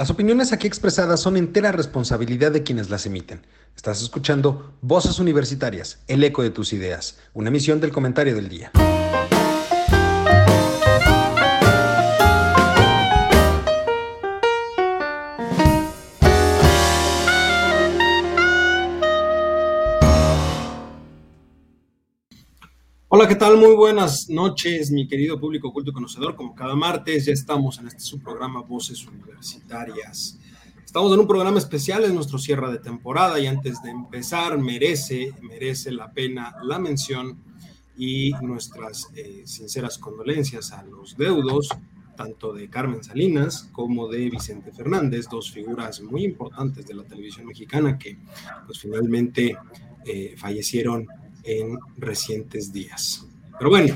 Las opiniones aquí expresadas son entera responsabilidad de quienes las emiten. Estás escuchando Voces Universitarias, el eco de tus ideas, una emisión del comentario del día. Hola, ¿qué tal? Muy buenas noches, mi querido público culto y conocedor. Como cada martes, ya estamos en este subprograma Voces Universitarias. Estamos en un programa especial, en nuestro cierre de temporada y antes de empezar, merece, merece la pena la mención y nuestras eh, sinceras condolencias a los deudos, tanto de Carmen Salinas como de Vicente Fernández, dos figuras muy importantes de la televisión mexicana que pues finalmente eh, fallecieron en recientes días. Pero bueno,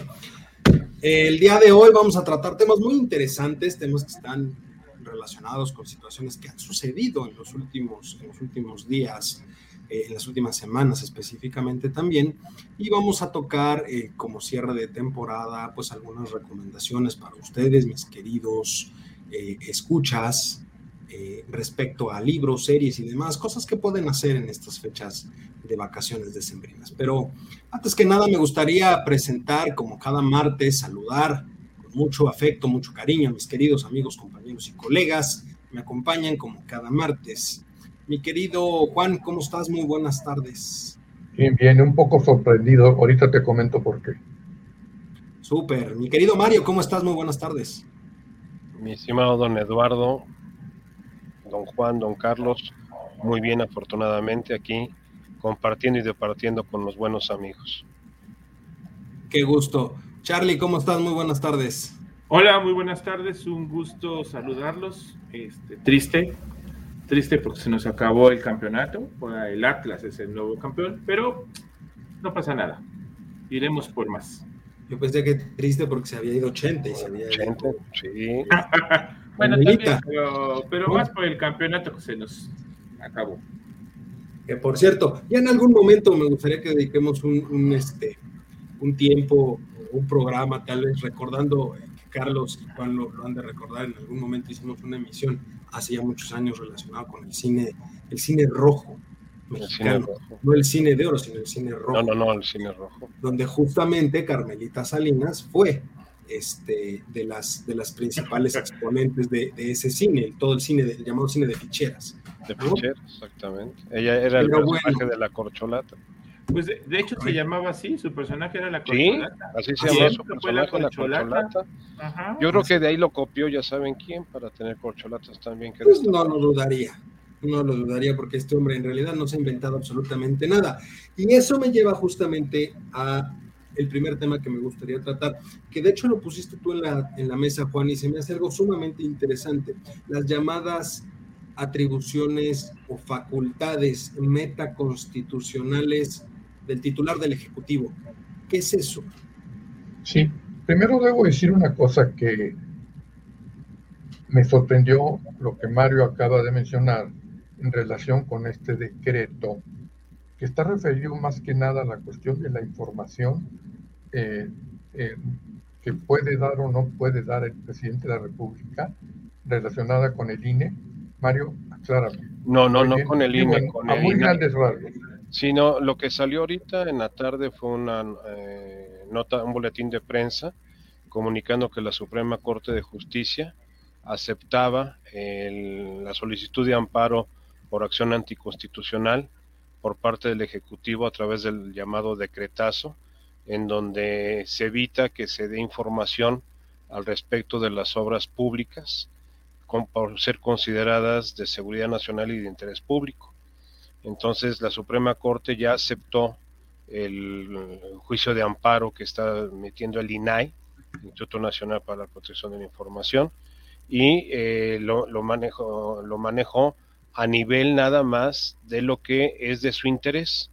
el día de hoy vamos a tratar temas muy interesantes, temas que están relacionados con situaciones que han sucedido en los últimos, en los últimos días, eh, en las últimas semanas específicamente también, y vamos a tocar eh, como cierre de temporada, pues algunas recomendaciones para ustedes, mis queridos eh, escuchas, respecto a libros, series y demás, cosas que pueden hacer en estas fechas de vacaciones decembrinas. Pero antes que nada me gustaría presentar, como cada martes, saludar con mucho afecto, mucho cariño a mis queridos amigos, compañeros y colegas. Me acompañan como cada martes. Mi querido Juan, ¿cómo estás? Muy buenas tardes. Bien, bien, un poco sorprendido. Ahorita te comento por qué. Súper. Mi querido Mario, ¿cómo estás? Muy buenas tardes. Mi estimado don Eduardo, don Juan, don Carlos, muy bien afortunadamente aquí compartiendo y departiendo con los buenos amigos. Qué gusto. Charlie, ¿cómo estás? Muy buenas tardes. Hola, muy buenas tardes. Un gusto saludarlos. Este, triste, triste porque se nos acabó el campeonato. El Atlas es el nuevo campeón, pero no pasa nada. Iremos por más. Yo pensé que triste porque se había ido 80 y se había 80, sí. bueno, también, pero, pero más por el campeonato que se nos acabó. Que por cierto, ya en algún momento me gustaría que dediquemos un, este, un tiempo, un programa, tal vez recordando que Carlos y Juan lo, han de recordar, en algún momento hicimos una emisión hace ya muchos años relacionada con el cine, el cine rojo mexicano, no el cine de oro, sino el cine rojo. No, no, no, el cine rojo. Donde justamente Carmelita Salinas fue este, de, las, de las principales exponentes de, ese cine, todo el cine, el llamado cine de ficheras. De ficheras, exactamente. Ella era el personaje de la corcholata. Pues de, hecho se llamaba así, su personaje era la corcholata. Sí, así se llamaba su personaje, la corcholata. Yo creo que de ahí lo copió, ya saben quién, para tener corcholatas también. Que pues no lo dudaría, no lo dudaría porque este hombre en realidad no se ha inventado absolutamente nada. Y eso me lleva justamente a el primer tema que me gustaría tratar, que de hecho lo pusiste tú en la, en la mesa, Juan, y se me hace algo sumamente interesante, las llamadas atribuciones o facultades metaconstitucionales del titular del Ejecutivo. ¿Qué es eso? Sí, primero debo decir una cosa que me sorprendió lo que Mario acaba de mencionar en relación con este decreto, que está referido más que nada a la cuestión de la información eh, eh, que puede dar o no puede dar el presidente de la República relacionada con el INE. Mario, aclárame. No, no, no con el INE, con a muy grandes rasgos. Sino lo que salió ahorita en la tarde fue una eh, nota, un boletín de prensa comunicando que la Suprema Corte de Justicia aceptaba la solicitud de amparo por acción anticonstitucional por parte del Ejecutivo a través del llamado decretazo en donde se evita que se dé información al respecto de las obras públicas por ser consideradas de seguridad nacional y de interés público. Entonces la Suprema Corte ya aceptó el juicio de amparo que está metiendo el INAI, Instituto Nacional para la Protección de la Información, y eh, lo, lo, manejó, lo manejó a nivel nada más de lo que es de su interés.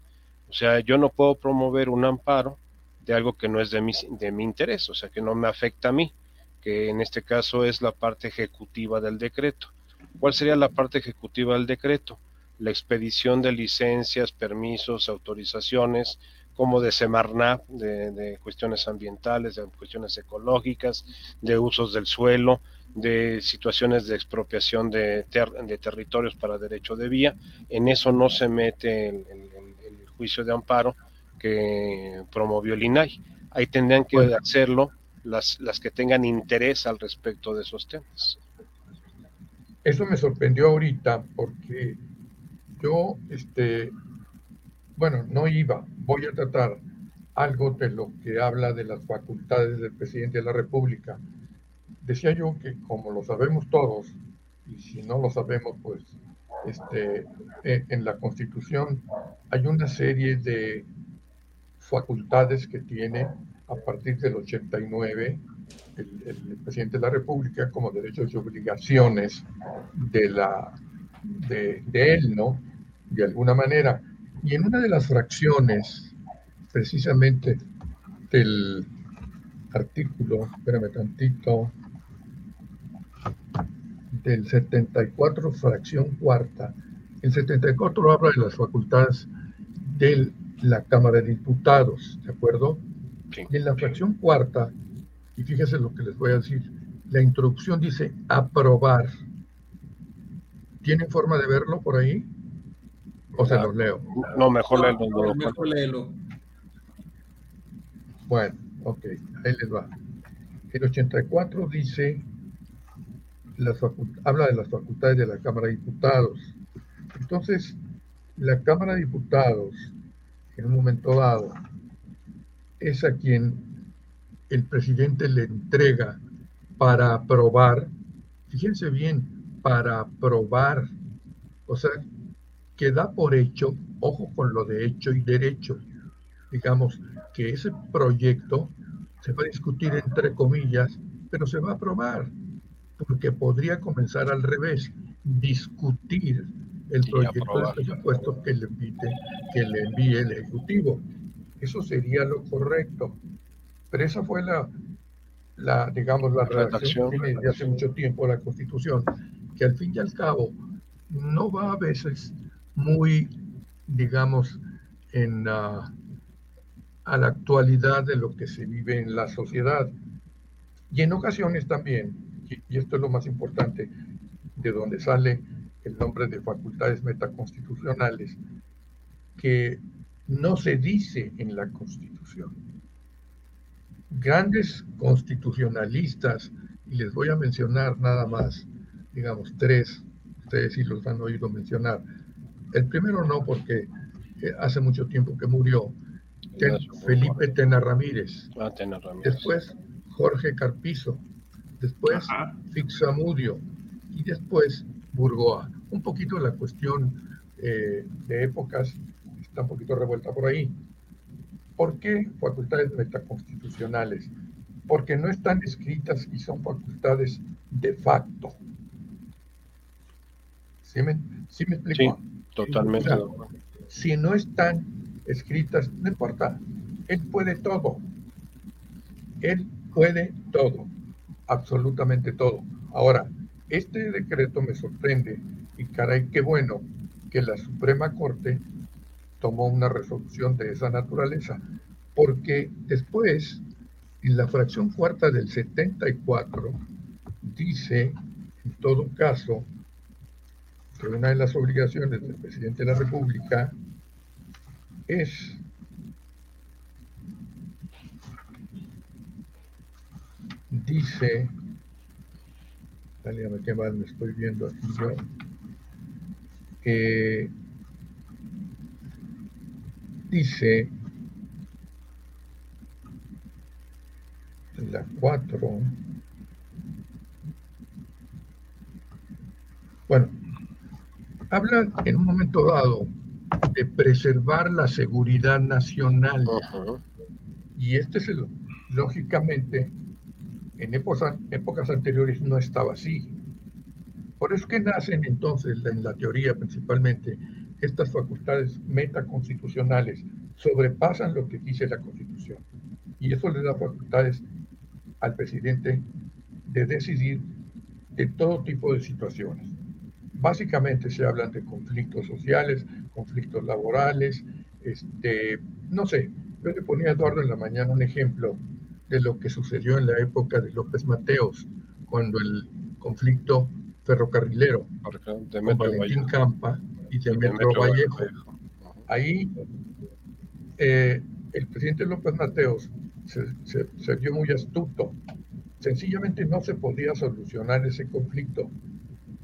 O sea, yo no puedo promover un amparo de algo que no es de mi, de mi interés, o sea, que no me afecta a mí, que en este caso es la parte ejecutiva del decreto. ¿Cuál sería la parte ejecutiva del decreto? La expedición de licencias, permisos, autorizaciones, como de Semarnap, de, de cuestiones ambientales, de cuestiones ecológicas, de usos del suelo, de situaciones de expropiación de, de territorios para derecho de vía. En eso no se mete el, juicio de amparo que promovió el INAI. Ahí tendrían que hacerlo las, las que tengan interés al respecto de esos temas. Eso me sorprendió ahorita porque yo, este, bueno, no iba, voy a tratar algo de lo que habla de las facultades del presidente de la República. Decía yo que como lo sabemos todos, y si no lo sabemos, pues este, eh, en la Constitución hay una serie de facultades que tiene a partir del 89 el, el, presidente de la República como derechos y obligaciones de, la, de él, ¿no? De alguna manera. Y en una de las fracciones, precisamente del artículo, espérame tantito, del 74, fracción cuarta, el 74 habla de las facultades de la Cámara de Diputados, ¿de acuerdo? Y en la fracción cuarta, y fíjese lo que les voy a decir, la introducción dice aprobar. ¿Tienen forma de verlo por ahí? ¿O se los leo? No, mejor léelo. mejor léelo. Bueno, ok, ahí les va. El 84 dice, las habla de las facultades de la Cámara de Diputados. Entonces, la Cámara de Diputados, en un momento dado, es a quien el presidente le entrega para aprobar, fíjense bien, para aprobar, o sea, que da por hecho, ojo con lo de hecho y derecho, digamos que ese proyecto se va a discutir entre comillas, pero se va a aprobar, porque podría comenzar al revés, discutir el proyecto de presupuesto que le, que le envíe el Ejecutivo. Eso sería lo correcto. Pero esa fue la, la digamos, la redacción que tiene desde hace mucho tiempo la Constitución, que al fin y al cabo no va a veces muy, digamos, en, a la actualidad de lo que se vive en la sociedad. Y en ocasiones también, y esto es lo más importante, de donde sale el nombre de facultades metaconstitucionales, que no se dice en la Constitución. Grandes constitucionalistas, y les voy a mencionar nada más, digamos, tres, ustedes sí los han oído mencionar. El primero no, porque eh, hace mucho tiempo que murió, Felipe Tena Ramírez. Ah, Tena Ramírez. Después Jorge Carpizo, después Fixamudio y después Burgoa. Un poquito la cuestión eh, de épocas está un poquito revuelta por ahí. ¿Por qué facultades metaconstitucionales? Porque no están escritas y son facultades de facto. ¿Sí me, sí me explico? Sí, totalmente. si no están escritas, no importa. Él puede todo. Él puede todo. Absolutamente todo. Ahora, este decreto me sorprende y caray, qué bueno que la Suprema Corte tomó una resolución de esa naturaleza, porque después, en la fracción cuarta del 74, dice, en todo caso, que una de las obligaciones del presidente de la República es dice, válgame qué mal me estoy viendo aquí yo, que dice la 4, bueno, habla en un momento dado de preservar la seguridad nacional. Y este es el, lógicamente, en épocas, anteriores no estaba así. Por eso que nacen entonces, en la teoría principalmente, estas facultades metaconstitucionales sobrepasan lo que dice la Constitución. Y eso le da facultades al presidente de decidir de todo tipo de situaciones. Básicamente se hablan de conflictos sociales, conflictos laborales, este, no sé, yo le ponía a Eduardo en la mañana un ejemplo de lo que sucedió en la época de López Mateos, cuando el conflicto ferrocarrilero de con Valentín Campa y Vallejo. Ahí eh, el presidente López Mateos se, se, vio muy astuto. Sencillamente no se podía solucionar ese conflicto.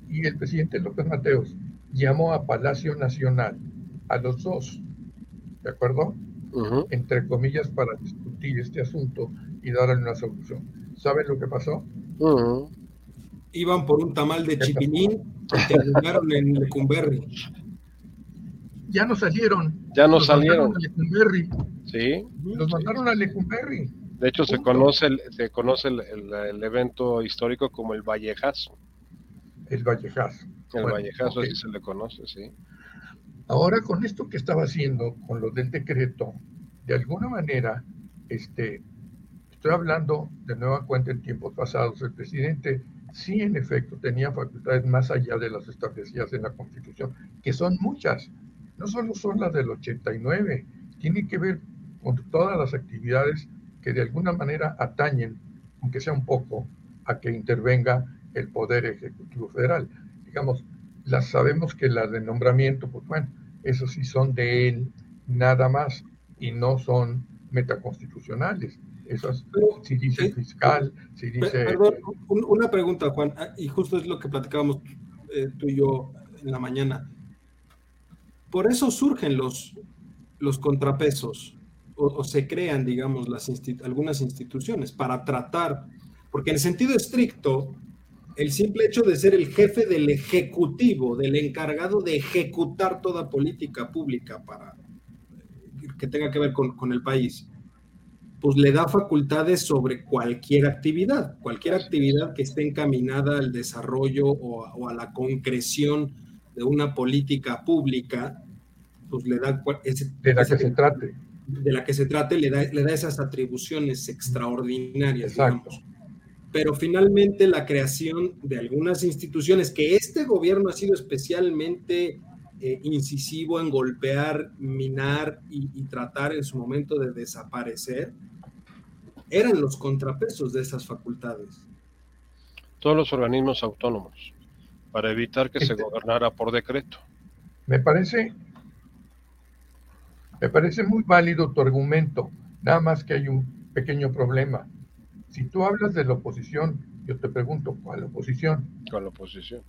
Y el presidente López Mateos llamó a Palacio Nacional a los dos, ¿de acuerdo? Entre comillas, para discutir este asunto y darle una solución. ¿Saben lo que pasó? Iban por un tamal de chipilín y terminaron en Lecumberri. Ya no salieron. Ya no salieron. Sí. Los mandaron a Lecumberri. De hecho, se conoce, el, se conoce el, evento histórico como el Vallejazo. El Vallejazo. El Vallejazo, así se le conoce, sí. Ahora, con esto que estaba haciendo, con lo del decreto, de alguna manera, este, estoy hablando de nueva cuenta en tiempos pasados, el presidente sí, en efecto, tenía facultades más allá de las establecidas en la Constitución, que son muchas, no solo son las del 89, tiene que ver con todas las actividades que de alguna manera atañen, aunque sea un poco, a que intervenga el Poder Ejecutivo Federal. Digamos, las sabemos que las de nombramiento, pues bueno, eso sí son de él nada más y no son metaconstitucionales. Esas, si dice fiscal, si dice... Perdón, una pregunta, Juan, ah, y justo es lo que platicábamos eh, tú y yo en la mañana. Por eso surgen los, los contrapesos o, se crean, digamos, las algunas instituciones para tratar, porque en sentido estricto, el simple hecho de ser el jefe del ejecutivo, del encargado de ejecutar toda política pública para que tenga que ver con, el país, pues le da facultades sobre cualquier actividad, cualquier actividad que esté encaminada al desarrollo o, a la concreción de una política pública, pues le da... de la que se trate. De la que se trate, le da, le da esas atribuciones extraordinarias, digamos. Pero finalmente la creación de algunas instituciones que este gobierno ha sido especialmente eh, incisivo en golpear, minar y, tratar en su momento de desaparecer, eran los contrapesos de esas facultades. Todos los organismos autónomos, para evitar que se este gobernara por decreto. Me parece, me parece muy válido tu argumento, nada más que hay un pequeño problema si tú hablas de la oposición, yo te pregunto, ¿cuál oposición? ¿Cuál oposición?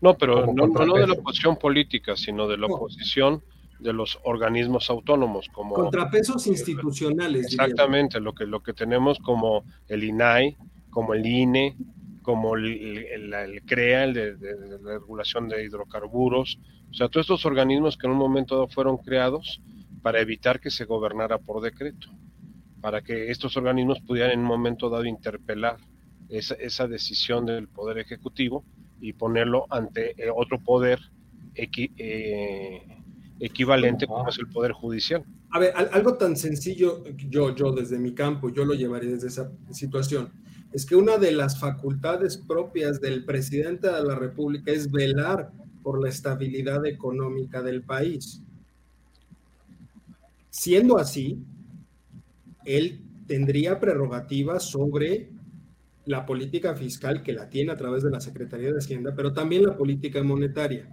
No, pero no, no, de la oposición política, sino de la oposición de los organismos autónomos como contrapesos institucionales exactamente lo que lo que tenemos como el INAI como el INE como el, el, CREA el de, de, la regulación de hidrocarburos. O sea todos estos organismos que en un momento dado fueron creados para evitar que se gobernara por decreto para que estos organismos pudieran en un momento dado interpelar esa, decisión del Poder Ejecutivo y ponerlo ante eh, otro poder eh, equivalente como es el Poder Judicial. A ver, algo tan sencillo, yo, yo desde mi campo, yo lo llevaría desde esa situación, es que una de las facultades propias del presidente de la República es velar por la estabilidad económica del país. Siendo así, él tendría prerrogativas sobre la política fiscal que la tiene a través de la Secretaría de Hacienda, pero también la política monetaria.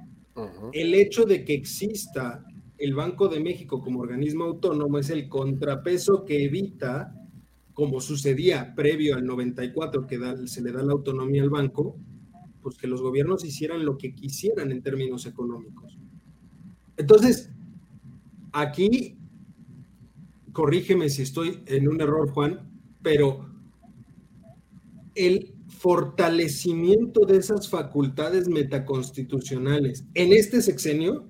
El hecho de que exista el Banco de México como organismo autónomo es el contrapeso que evita, como sucedía previo al 94, que se le da la autonomía al banco, pues que los gobiernos hicieran lo que quisieran en términos económicos. Entonces, aquí corrígeme si estoy en un error, Juan, pero el fortalecimiento de esas facultades metaconstitucionales en este sexenio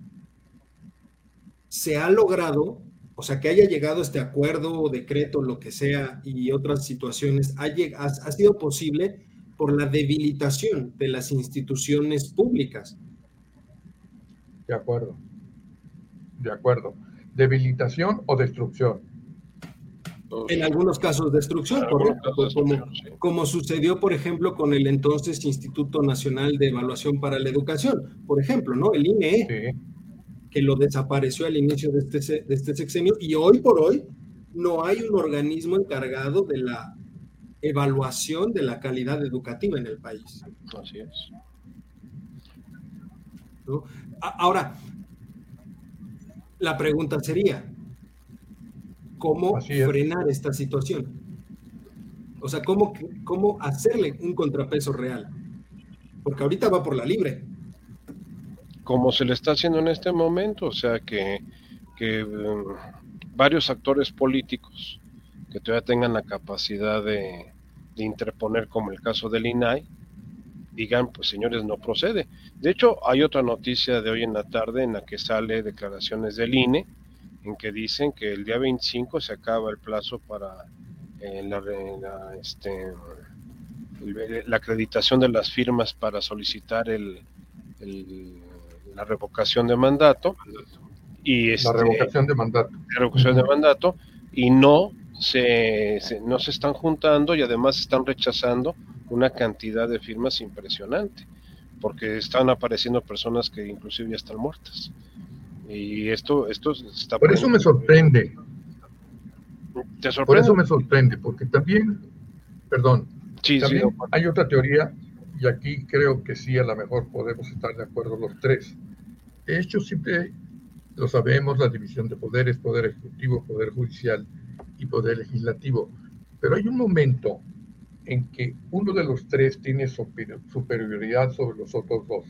se ha logrado, o sea, que haya llegado este acuerdo o decreto, lo que sea, y otras situaciones, ha, ha sido posible por la debilitación de las instituciones públicas. De acuerdo, de acuerdo. Debilitación o destrucción. En algunos casos destrucción, correcto, como, sucedió, por ejemplo, con el entonces Instituto Nacional de Evaluación para la Educación, por ejemplo, ¿no? El INE, que lo desapareció al inicio de este, de este sexenio, y hoy por hoy no hay un organismo encargado de la evaluación de la calidad educativa en el país. Así es. Ahora, la pregunta sería, ¿cómo frenar esta situación? O sea, ¿cómo, ¿cómo hacerle un contrapeso real? Porque ahorita va por la libre. Como se le está haciendo en este momento, o sea, que, que um, varios actores políticos que todavía tengan la capacidad de, de interponer, como el caso del INAI, digan, pues señores, no procede. De hecho, hay otra noticia de hoy en la tarde en la que sale declaraciones del INE, en que dicen que el día 25 se acaba el plazo para eh, la, este, la acreditación de las firmas para solicitar el, la revocación de mandato. Y la este, revocación de mandato. La revocación de mandato y no se, no se están juntando y además están rechazando una cantidad de firmas impresionante, porque están apareciendo personas que inclusive ya están muertas. Y esto, esto está... Por eso me sorprende. ¿Te sorprende? Por eso me sorprende, porque también, perdón, también hay otra teoría, y aquí creo que sí, a lo mejor podemos estar de acuerdo los tres. De hecho, siempre lo sabemos, la división de poderes, poder ejecutivo, poder judicial y poder legislativo. Pero hay un momento en que uno de los tres tiene superioridad sobre los otros dos.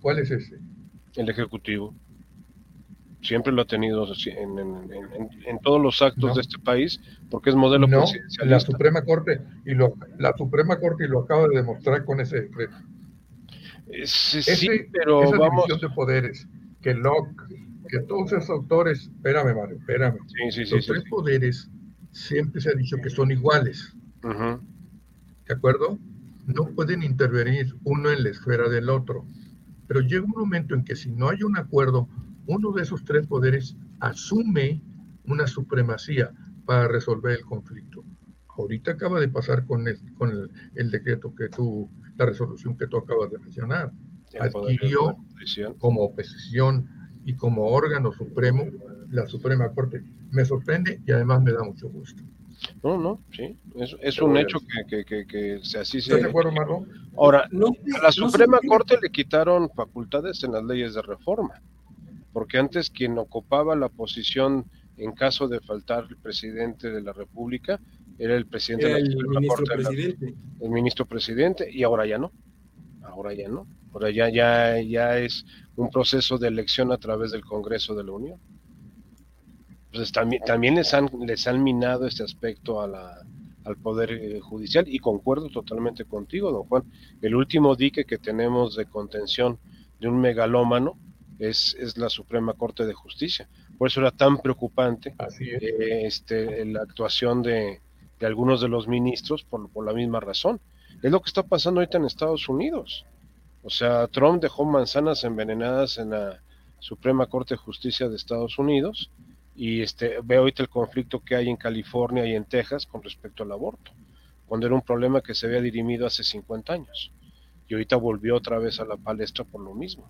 ¿Cuál es ese? El Ejecutivo. Siempre lo ha tenido en, todos los actos de este país, porque es modelo no, La Suprema Corte y lo, la Suprema Corte lo acaba de demostrar con ese decreto. Eh, sí, pero esa vamos... división de poderes, que Locke, que todos esos autores, espérame, Mario, espérame. los tres poderes siempre se ha dicho que son iguales. ¿De acuerdo? No pueden intervenir uno en la esfera del otro. Pero llega un momento en que si no hay un acuerdo, uno de esos tres poderes asume una supremacía para resolver el conflicto. Ahorita acaba de pasar con el, con el, decreto que tú, la resolución que tú acabas de mencionar. Adquirió como oposición y como órgano supremo la Suprema Corte. Me sorprende y además me da mucho gusto. No, no, sí, es, un hecho que, que, que, se así se... ¿Estás de acuerdo, Marlon? Ahora, a la Suprema Corte le quitaron facultades en las leyes de reforma, porque antes quien ocupaba la posición en caso de faltar el presidente de la República era el presidente de la Suprema Corte. Presidente. el ministro presidente, y ahora ya no, ahora ya no, ahora ya, ya, ya es un proceso de elección a través del Congreso de la Unión pues también, también les, han, les han minado este aspecto a la, al Poder eh, Judicial y concuerdo totalmente contigo, don Juan. El último dique que tenemos de contención de un megalómano es, es la Suprema Corte de Justicia. Por eso era tan preocupante eh, este, la actuación de, de, algunos de los ministros por, por la misma razón. Es lo que está pasando ahorita en Estados Unidos. O sea, Trump dejó manzanas envenenadas en la Suprema Corte de Justicia de Estados Unidos y este, veo ahorita el conflicto que hay en California y en Texas con respecto al aborto, cuando era un problema que se había dirimido hace 50 años. Y ahorita volvió otra vez a la palestra por lo mismo,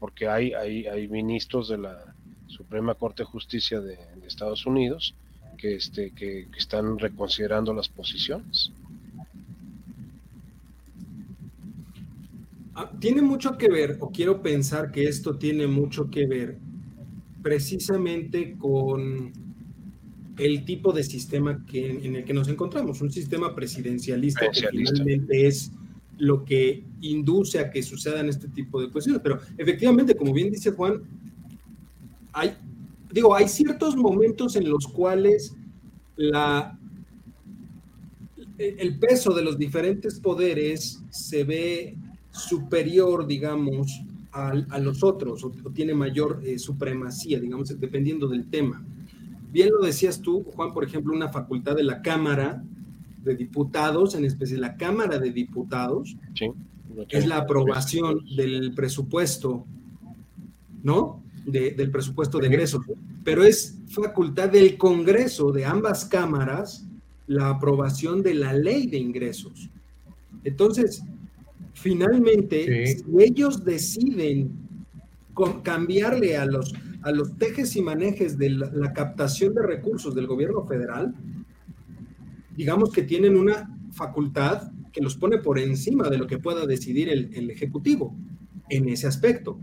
porque hay, hay, hay ministros de la Suprema Corte de Justicia de, Estados Unidos que, este, que, que están reconsiderando las posiciones. Ah, tiene mucho que ver, o quiero pensar que esto tiene mucho que ver precisamente con el tipo de sistema que, en el que nos encontramos, un sistema presidencialista, que finalmente es lo que induce a que sucedan este tipo de cuestiones. Pero efectivamente, como bien dice Juan, hay, digo, hay ciertos momentos en los cuales la, el peso de los diferentes poderes se ve superior, digamos, a, los otros o, tiene mayor eh, supremacía, digamos, dependiendo del tema. Bien lo decías tú, Juan, por ejemplo, una facultad de la Cámara de Diputados, en especial la Cámara de Diputados, es la aprobación del presupuesto, ¿no? del presupuesto de ingresos, pero es facultad del Congreso de ambas cámaras la aprobación de la ley de ingresos. Entonces, Finalmente, si ellos deciden cambiarle a los, a los tejes y manejes de la, captación de recursos del gobierno federal, digamos que tienen una facultad que los pone por encima de lo que pueda decidir el, Ejecutivo en ese aspecto,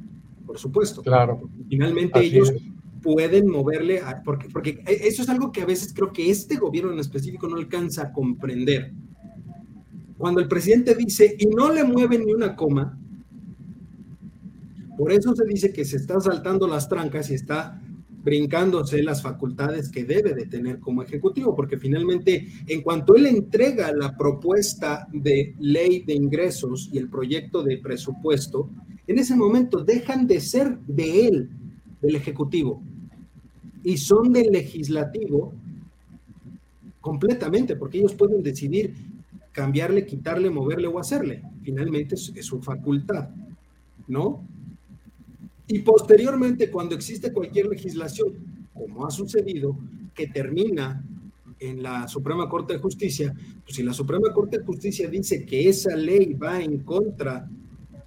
por supuesto. Claro. Finalmente ellos pueden moverle, porque, porque eso es algo que a veces creo que este gobierno en específico no alcanza a comprender. Cuando el presidente dice, y no le mueven ni una coma, por eso se dice que se están saltando las trancas y está brincándose las facultades que debe de tener como ejecutivo, porque finalmente, en cuanto él entrega la propuesta de ley de ingresos y el proyecto de presupuesto, en ese momento dejan de ser de él, del ejecutivo, y son del legislativo completamente, porque ellos pueden decidir cambiarle, quitarle, moverle o hacerle. Finalmente es, es su facultad, ¿no? Y posteriormente, cuando existe cualquier legislación, como ha sucedido, que termina en la Suprema Corte de Justicia, pues si la Suprema Corte de Justicia dice que esa ley va en contra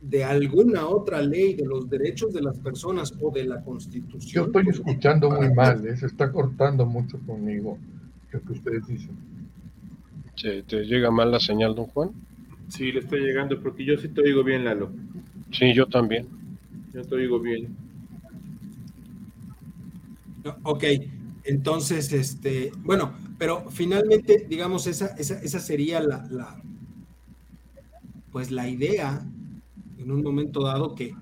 de alguna otra ley de los derechos de las personas o de la Constitución. Yo estoy escuchando muy mal, ¿eh? se está cortando mucho conmigo lo que ustedes dicen. ¿Te llega mal la señal, don Juan? Sí, le está llegando porque yo sí te oigo bien, Lalo. Sí, yo también. Yo te digo bien. Ok, entonces, este, bueno, pero finalmente, digamos, esa, esa, sería la, pues la idea en un momento dado que,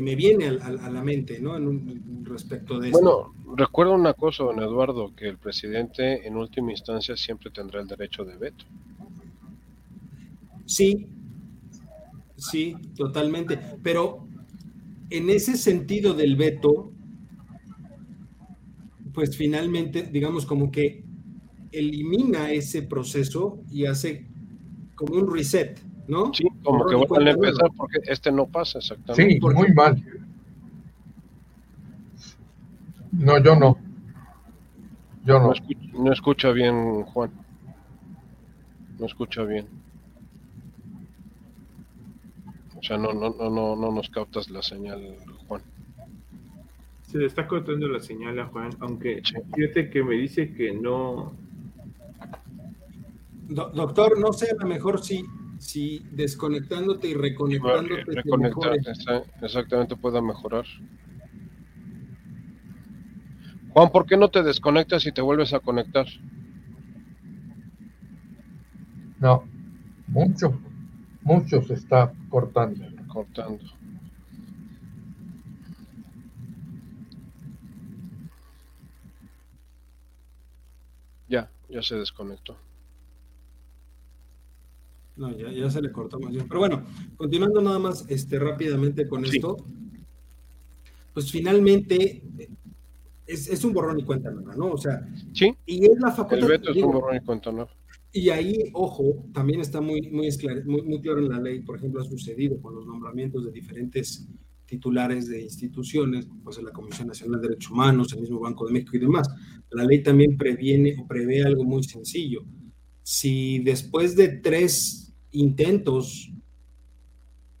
me viene a, la mente, ¿no? En un, respecto de Bueno, recuerdo una cosa, don Eduardo, que el presidente en última instancia siempre tendrá el derecho de veto. Sí, sí, totalmente. Pero en ese sentido del veto, pues finalmente, digamos, como que elimina ese proceso y hace como un reset, ¿no? Sí, como que vuelve a empezar porque este no pasa exactamente. Sí, muy mal. No, yo no. Yo no. no escucha bien, Juan. No escucha bien. O sea, no, no, no, no, nos captas la señal, Juan. Se le está cortando la señal a Juan, aunque fíjate que me dice que no. doctor, no sé, a lo mejor si, si desconectándote y reconectándote. reconectarte, exactamente, pueda mejorar. Juan, ¿por qué no te desconectas y te vuelves a conectar? No, mucho mucho se está cortando. Cortando. Ya, ya se desconectó. No, ya, ya se le cortó más bien. Pero bueno, continuando nada más este, rápidamente con esto, pues finalmente es, es, un borrón y cuenta nueva, ¿no? O sea, sí. Y es la facultad. El veto es un borrón y cuenta nueva. Y ahí, ojo, también está muy, muy, muy, claro en la ley, por ejemplo, ha sucedido con los nombramientos de diferentes titulares de instituciones, ser la Comisión Nacional de Derechos Humanos, el mismo Banco de México y demás. La ley también previene o prevé algo muy sencillo. Si después de tres intentos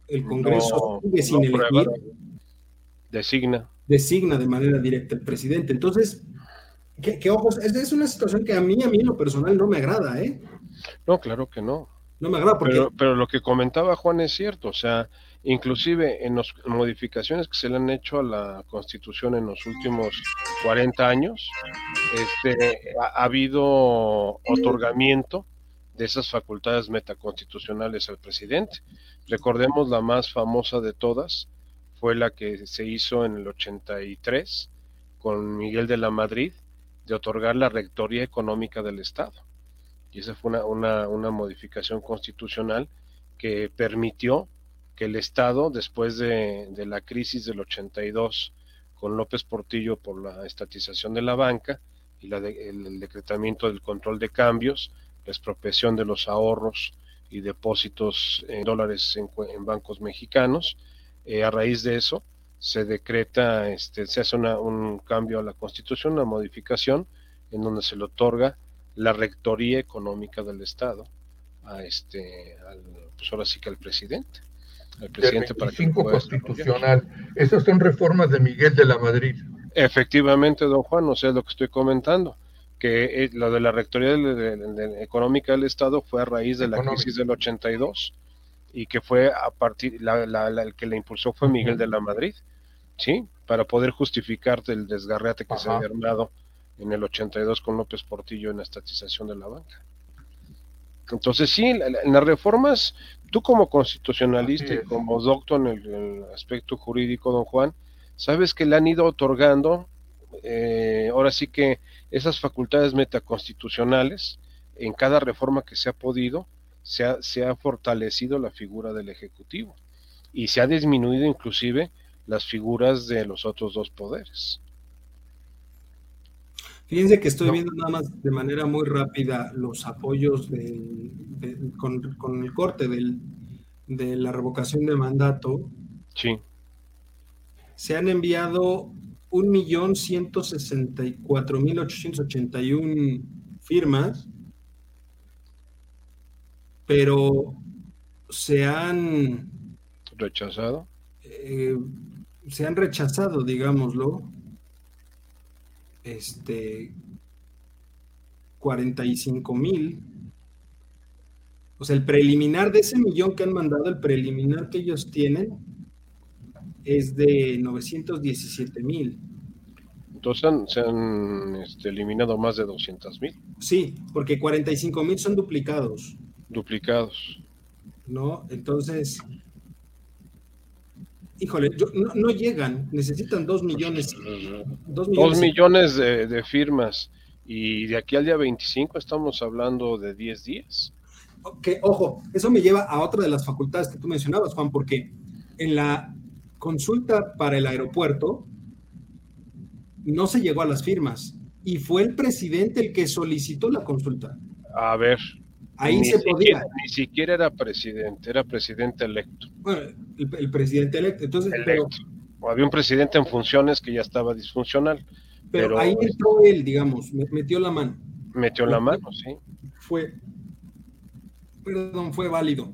el Congreso sigue sin elegir, designa. Designa de manera directa el presidente. Entonces, que, ojos, es, una situación que a mí, a mí en lo personal no me agrada, ¿eh? No, claro que no. No me agrada porque... Pero, lo que comentaba Juan es cierto, o sea, inclusive en las modificaciones que se le han hecho a la Constitución en los últimos 40 años, este, ha, habido otorgamiento de esas facultades metaconstitucionales al presidente. Recordemos la más famosa de todas, fue la que se hizo en el 83 con Miguel de la Madrid, de otorgar la rectoría económica del Estado. Y esa fue una, una, modificación constitucional que permitió que el Estado, después de, la crisis del 82 con López Portillo por la estatización de la banca y la el, decretamiento del control de cambios, la expropiación de los ahorros y depósitos en dólares en, bancos mexicanos, eh, a raíz de eso, se decreta, este, se hace un cambio a la constitución, una modificación, en donde se le otorga la rectoría económica del Estado a este, al, pues ahora sí que al presidente. Al presidente para que constitucional. Esas son reformas de Miguel de la Madrid. Efectivamente, don Juan, no sé lo que estoy comentando, que eh, lo de la Rectoría Económica del Estado fue a raíz de la crisis del 82 y que fue a partir, la, el que le impulsó fue Miguel de la Madrid, ¿sí? Para poder justificar el desgarrate que se había armado en el 82 con López Portillo en la estatización de la banca. Entonces sí, en las reformas, tú como constitucionalista y como doctor en el, aspecto jurídico, don Juan, sabes que le han ido otorgando, eh, ahora sí que esas facultades metaconstitucionales, en cada reforma que se ha podido, se ha, se ha fortalecido la figura del Ejecutivo y se ha disminuido inclusive las figuras de los otros dos poderes. Fíjense que estoy viendo nada más de manera muy rápida los apoyos con, el corte de la revocación de mandato. Sí. Se han enviado 1.164.881 firmas, pero se han rechazado. Eh, se han rechazado, digámoslo, este, 45 mil. O sea, el preliminar de ese millón que han mandado, el preliminar que ellos tienen es de 917 mil. Entonces se han este, eliminado más de 200 mil. Sí, porque 45 mil son duplicados. Duplicados. ¿No? Entonces, híjole, no, llegan, necesitan dos millones. Dos millones, de, firmas y de aquí al día 25 estamos hablando de 10 días. Que, ojo, eso me lleva a otra de las facultades que tú mencionabas, Juan, porque en la consulta para el aeropuerto no se llegó a las firmas y fue el presidente el que solicitó la consulta. A ver, Ahí se podía. Ni siquiera era presidente, era presidente electo. Bueno, el, presidente electo. Entonces, había un presidente en funciones que ya estaba disfuncional. Pero, ahí entró él, digamos, metió la mano. Metió la mano, sí. Fue, perdón, fue válido.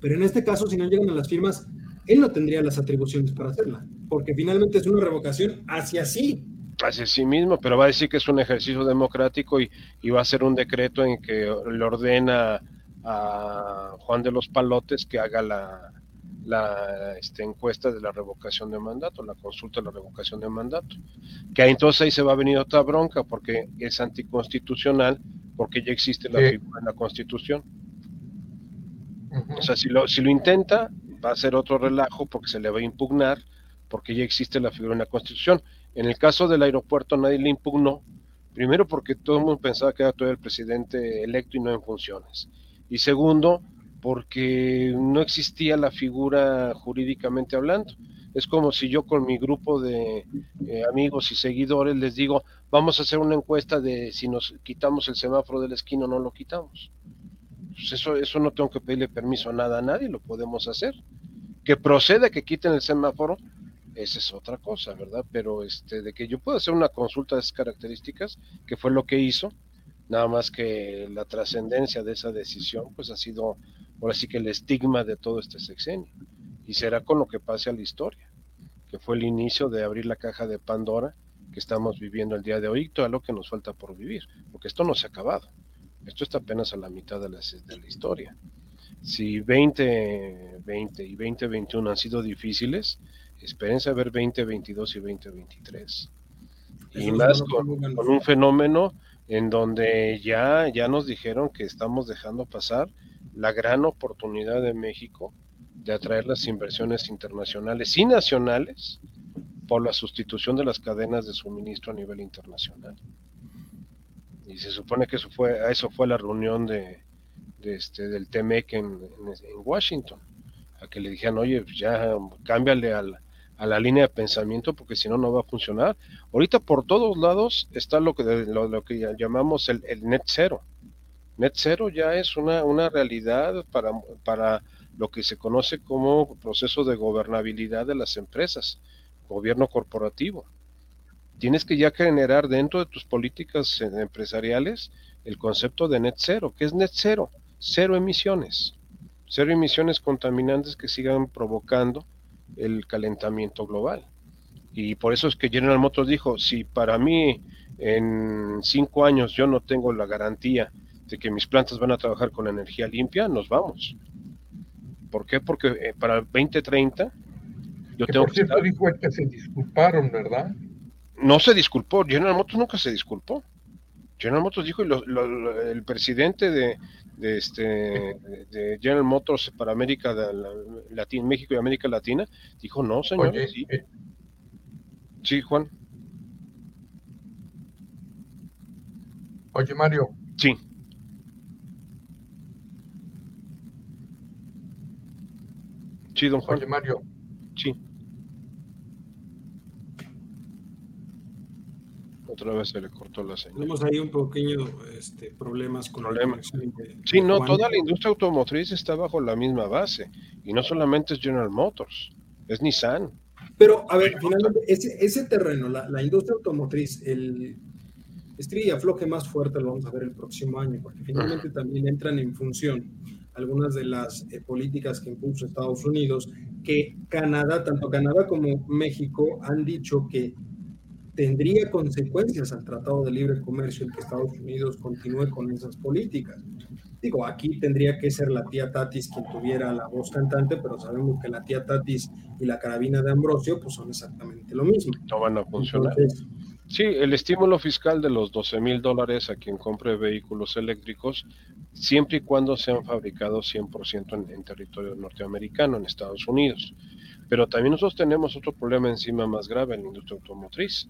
Pero en este caso, si no llegan a las firmas, él no tendría las atribuciones para hacerla, porque finalmente es una revocación hacia sí hacia sí mismo, pero va a decir que es un ejercicio democrático y, va a ser un decreto en que le ordena a Juan de los Palotes que haga la, la este, encuesta de la revocación de mandato, la consulta de la revocación de mandato. Que entonces ahí se va a venir otra bronca porque es anticonstitucional, porque ya existe la figura en la Constitución. O sea, si lo, si lo intenta, va a ser otro relajo porque se le va a impugnar, porque ya existe la figura en la Constitución. En el caso del aeropuerto nadie le impugnó, primero porque todo el mundo pensaba que era todo el presidente electo y no en funciones. Y segundo, porque no existía la figura jurídicamente hablando. Es como si yo con mi grupo de eh, amigos y seguidores les digo, vamos a hacer una encuesta de si nos quitamos el semáforo de la esquina o no lo quitamos. Pues eso, eso no tengo que pedirle permiso a nada a nadie, lo podemos hacer. Que proceda que quiten el semáforo, esa es otra cosa, ¿verdad? Pero este, de que yo pueda hacer una consulta de esas características, que fue lo que hizo, nada más que la trascendencia de esa decisión, pues ha sido, ahora sí que el estigma de todo este sexenio. Y será con lo que pase a la historia, que fue el inicio de abrir la caja de Pandora que estamos viviendo el día de hoy, todo lo que nos falta por vivir, porque esto no se ha acabado. Esto está apenas a la mitad de la, de la historia. Si 2020 y 2021 han sido difíciles, espérense a ver 2022 y 2023. Y más con, un fenómeno en donde ya, ya nos dijeron que estamos dejando pasar la gran oportunidad de México de atraer las inversiones internacionales y nacionales por la sustitución de las cadenas de suministro a nivel internacional. Y se supone que eso fue, a eso fue la reunión de, este, del TMEC en, en, Washington, a que le dijeran, oye, ya cámbiale al, a la línea de pensamiento porque si no no va a funcionar. Ahorita por todos lados está lo que, lo, que llamamos el, net cero. Net cero ya es una, una realidad para, para lo que se conoce como proceso de gobernabilidad de las empresas, gobierno corporativo. Tienes que ya generar dentro de tus políticas empresariales el concepto de net cero. ¿Qué es net cero? Cero emisiones. Cero emisiones contaminantes que sigan provocando el calentamiento global. Y por eso es que General Motors dijo, si para mí en cinco años yo no tengo la garantía de que mis plantas van a trabajar con energía limpia, nos vamos. ¿Por qué? Porque eh, para el 2030 yo que tengo por cierto, dijo que se disculparon, ¿verdad? No se disculpó, General Motors nunca se disculpó. General Motors dijo, y el presidente de, este, de General Motors para América Latina, México y América Latina, dijo, no, señor. sí. Eh. sí, Juan. Oye, Mario. Sí. Sí, don Juan. Oye, Mario. Sí. Otra vez se le cortó la señal. Tenemos ahí un pequeño este, problemas con problemas. sí, no, toda la industria automotriz está bajo la misma base. Y no solamente es General Motors, es Nissan. Pero, a ver, finalmente, ese, ese terreno, la, la industria automotriz, el estría y afloje más fuerte lo vamos a ver el próximo año, porque finalmente también entran en función algunas de las eh, políticas que impuso Estados Unidos, que Canadá, tanto Canadá como México, han dicho que tendría consecuencias al Tratado de Libre Comercio el que Estados Unidos continúe con esas políticas. Digo, aquí tendría que ser la tía Tatis quien tuviera la voz cantante, pero sabemos que la tía Tatis y la carabina de Ambrosio pues son exactamente lo mismo. No van a funcionar. Sí, el estímulo fiscal de los 12 mil dólares a quien compre vehículos eléctricos, siempre y cuando sean fabricados 100% en, en territorio norteamericano, en Estados Unidos. Pero también nosotros tenemos otro problema encima más grave en la industria automotriz,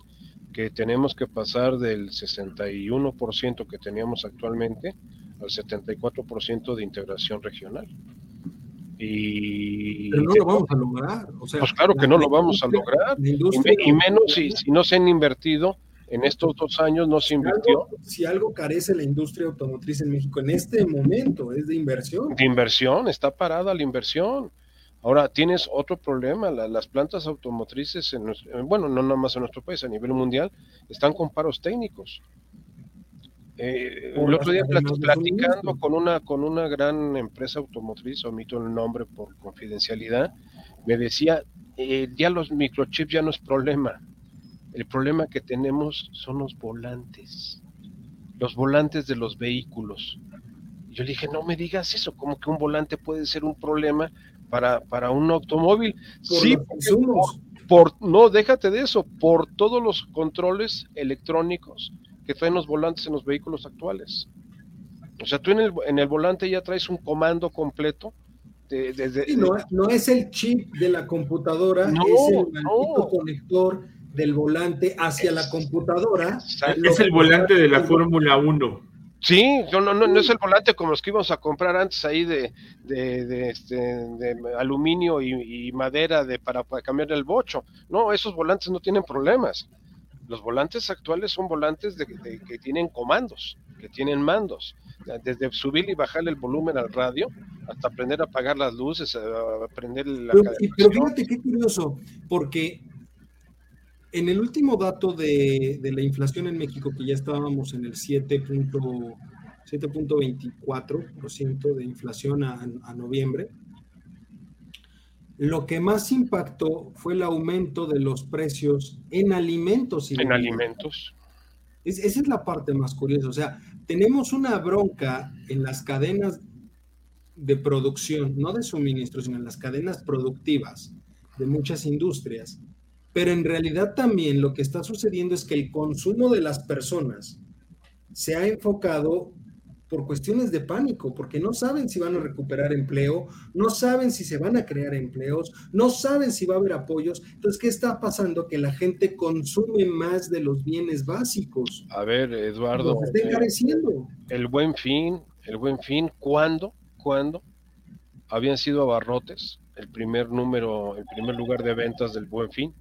que tenemos que pasar del 61% que teníamos actualmente al 74% de integración regional. Y, Pero no lo vamos a lograr. pues claro que no lo vamos a lograr. Y, menos si, si, no se han invertido en estos dos años, no se invirtió. si algo carece la industria automotriz en México en este momento es de inversión. De inversión, está parada la inversión. Ahora, tienes otro problema, las plantas automotrices, en bueno, no nada más en nuestro país, a nivel mundial, están con paros técnicos. Eh, el otro día platicando con una, con una gran empresa automotriz, omito el nombre por confidencialidad, me decía, eh, ya los microchips ya no es problema. El problema que tenemos son los volantes, los volantes de los vehículos. Yo le dije, no me digas eso, como que un volante puede ser un problema para, para un automóvil. sí, por, no, déjate de eso, por todos los controles electrónicos que traen los volantes en los vehículos actuales. O sea, tú en el, en el volante ya traes un comando completo. De, no, es el chip de la computadora, es el maldito conector del volante hacia la computadora. Es el volante de la Fórmula 1. Sí, no, no, no, es el volante como los que íbamos a comprar antes ahí de, de, este, de aluminio y, madera de, para, para cambiar el bocho. No, esos volantes no tienen problemas. Los volantes actuales son volantes de, que tienen comandos, que tienen mandos, desde subir y bajar el volumen al radio hasta aprender a apagar las luces, a aprender la pero, pero fíjate qué curioso, porque en el último dato de, de, la inflación en México, que ya estábamos en el 7.24% de inflación a, a noviembre, lo que más impactó fue el aumento de los precios en alimentos. Y en alimentos. esa es la parte más curiosa. O sea, tenemos una bronca en las cadenas de producción, no de suministro, sino en las cadenas productivas de muchas industrias. Pero en realidad también lo que está sucediendo es que el consumo de las personas se ha enfocado por cuestiones de pánico, porque no saben si van a recuperar empleo, no saben si se van a crear empleos, no saben si va a haber apoyos. Entonces, ¿qué está pasando? Que la gente consume más de los bienes básicos. A ver, Eduardo. está encareciendo. El buen fin, el buen fin, ¿cuándo? ¿Cuándo? Habían sido abarrotes, el primer número, el primer lugar de ventas del buen fin.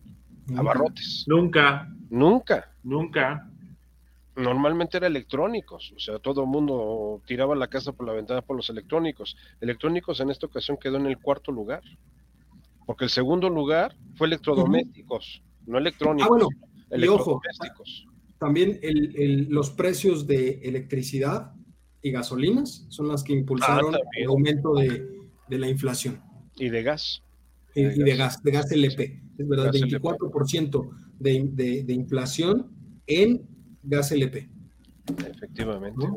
Abarrotes. Nunca. Nunca. Nunca normalmente era electrónicos, o sea, todo el mundo tiraba la casa por la ventana por los electrónicos. Electrónicos en esta ocasión quedó en el cuarto lugar, porque el segundo lugar fue electrodomésticos, no electrónicos. Ah, bueno, electrodomésticos. también los precios de electricidad y gasolinas son las que impulsaron ah, el aumento de, la inflación. Y de gas. Y de, gas. de gas LP. Es verdad, 24% de, de inflación en gas LP. Efectivamente.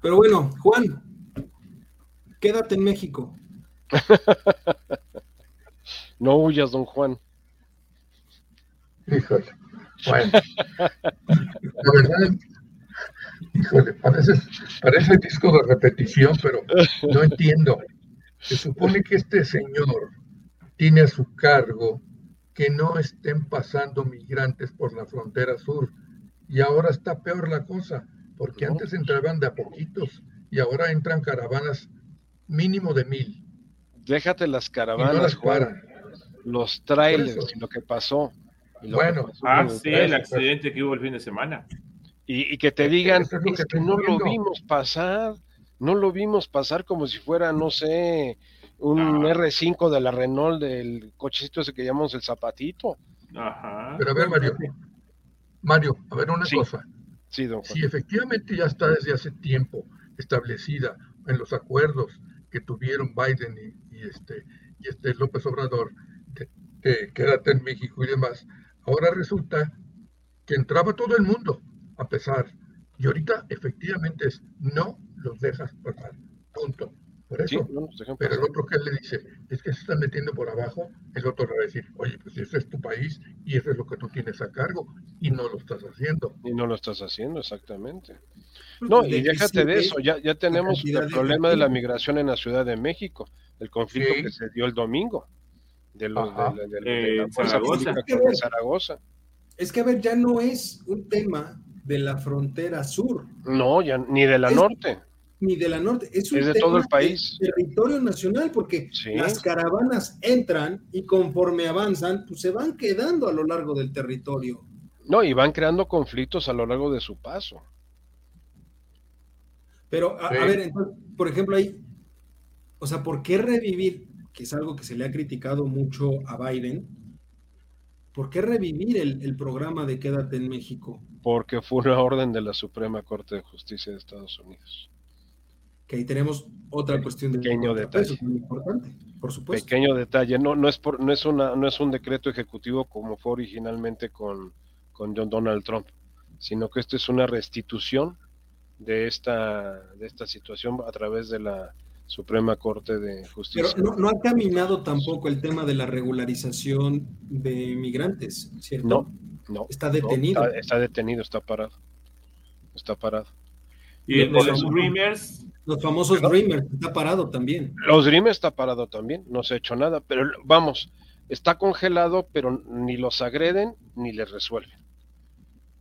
Pero bueno, Juan, quédate en México. no huyas, don Juan. Híjole. Bueno, la verdad, híjole, parece, parece disco de repetición, pero no entiendo. Se supone que este señor tiene a su cargo que no estén pasando migrantes por la frontera sur. Y ahora está peor la cosa, porque antes entraban de a poquitos y ahora entran caravanas mínimo de mil. Déjate las caravanas, los trailers y lo que pasó. bueno, ah, sí, el accidente que hubo el fin de semana. Y, que te digan, es, que, no lo vimos pasar, no lo vimos pasar como si fuera, no sé, un R5 de la Renault del cochecito ese que llamamos el zapatito. Ajá. Pero a ver, Mario, Mario, a ver una cosa. Sí, don Si efectivamente ya está desde hace tiempo establecida en los acuerdos que tuvieron Biden y, este, y este López Obrador, que quédate en México y demás, ahora resulta que entraba todo el mundo, a pesar. Y ahorita efectivamente es no los dejas pasar. Punto. Por eso. pero el otro que le dice, es que se están metiendo por abajo, el otro le va a decir, oye, pues ese es tu país y eso es lo que tú tienes a cargo y no lo estás haciendo. Y no lo estás haciendo, exactamente. Pues no, y déjate de eso, ya, ya tenemos el problema de la migración en la Ciudad de México, el conflicto que se dio el domingo de los de, la Fuerza de Zaragoza. Es que a ver, ya no es un tema de la frontera sur. No, ya ni de la norte ni de la norte, es un de todo el país. territorio nacional, porque las caravanas entran y conforme avanzan, pues se van quedando a lo largo del territorio. No, y van creando conflictos a lo largo de su paso. Pero, a, ver, entonces, por ejemplo, ahí, o sea, ¿por qué revivir, que es algo que se le ha criticado mucho a Biden, ¿por qué revivir el, el programa de Quédate en México? Porque fue una orden de la Suprema Corte de Justicia de Estados Unidos que ahí tenemos otra cuestión de pequeño detalle muy importante, por supuesto. Pequeño detalle, no, no es por, no es una, no es un decreto ejecutivo como fue originalmente con, con John Donald Trump, sino que esto es una restitución de esta, de esta situación a través de la Suprema Corte de Justicia. Pero no, ha caminado tampoco el tema de la regularización de migrantes, ¿cierto? No, no. Está detenido. está, detenido, está parado. Está parado. Y los Dreamers los famosos Dreamers, está parado también. Los Dreamers está parado también, no se ha hecho nada, pero vamos, está congelado, pero ni los agreden ni les resuelven.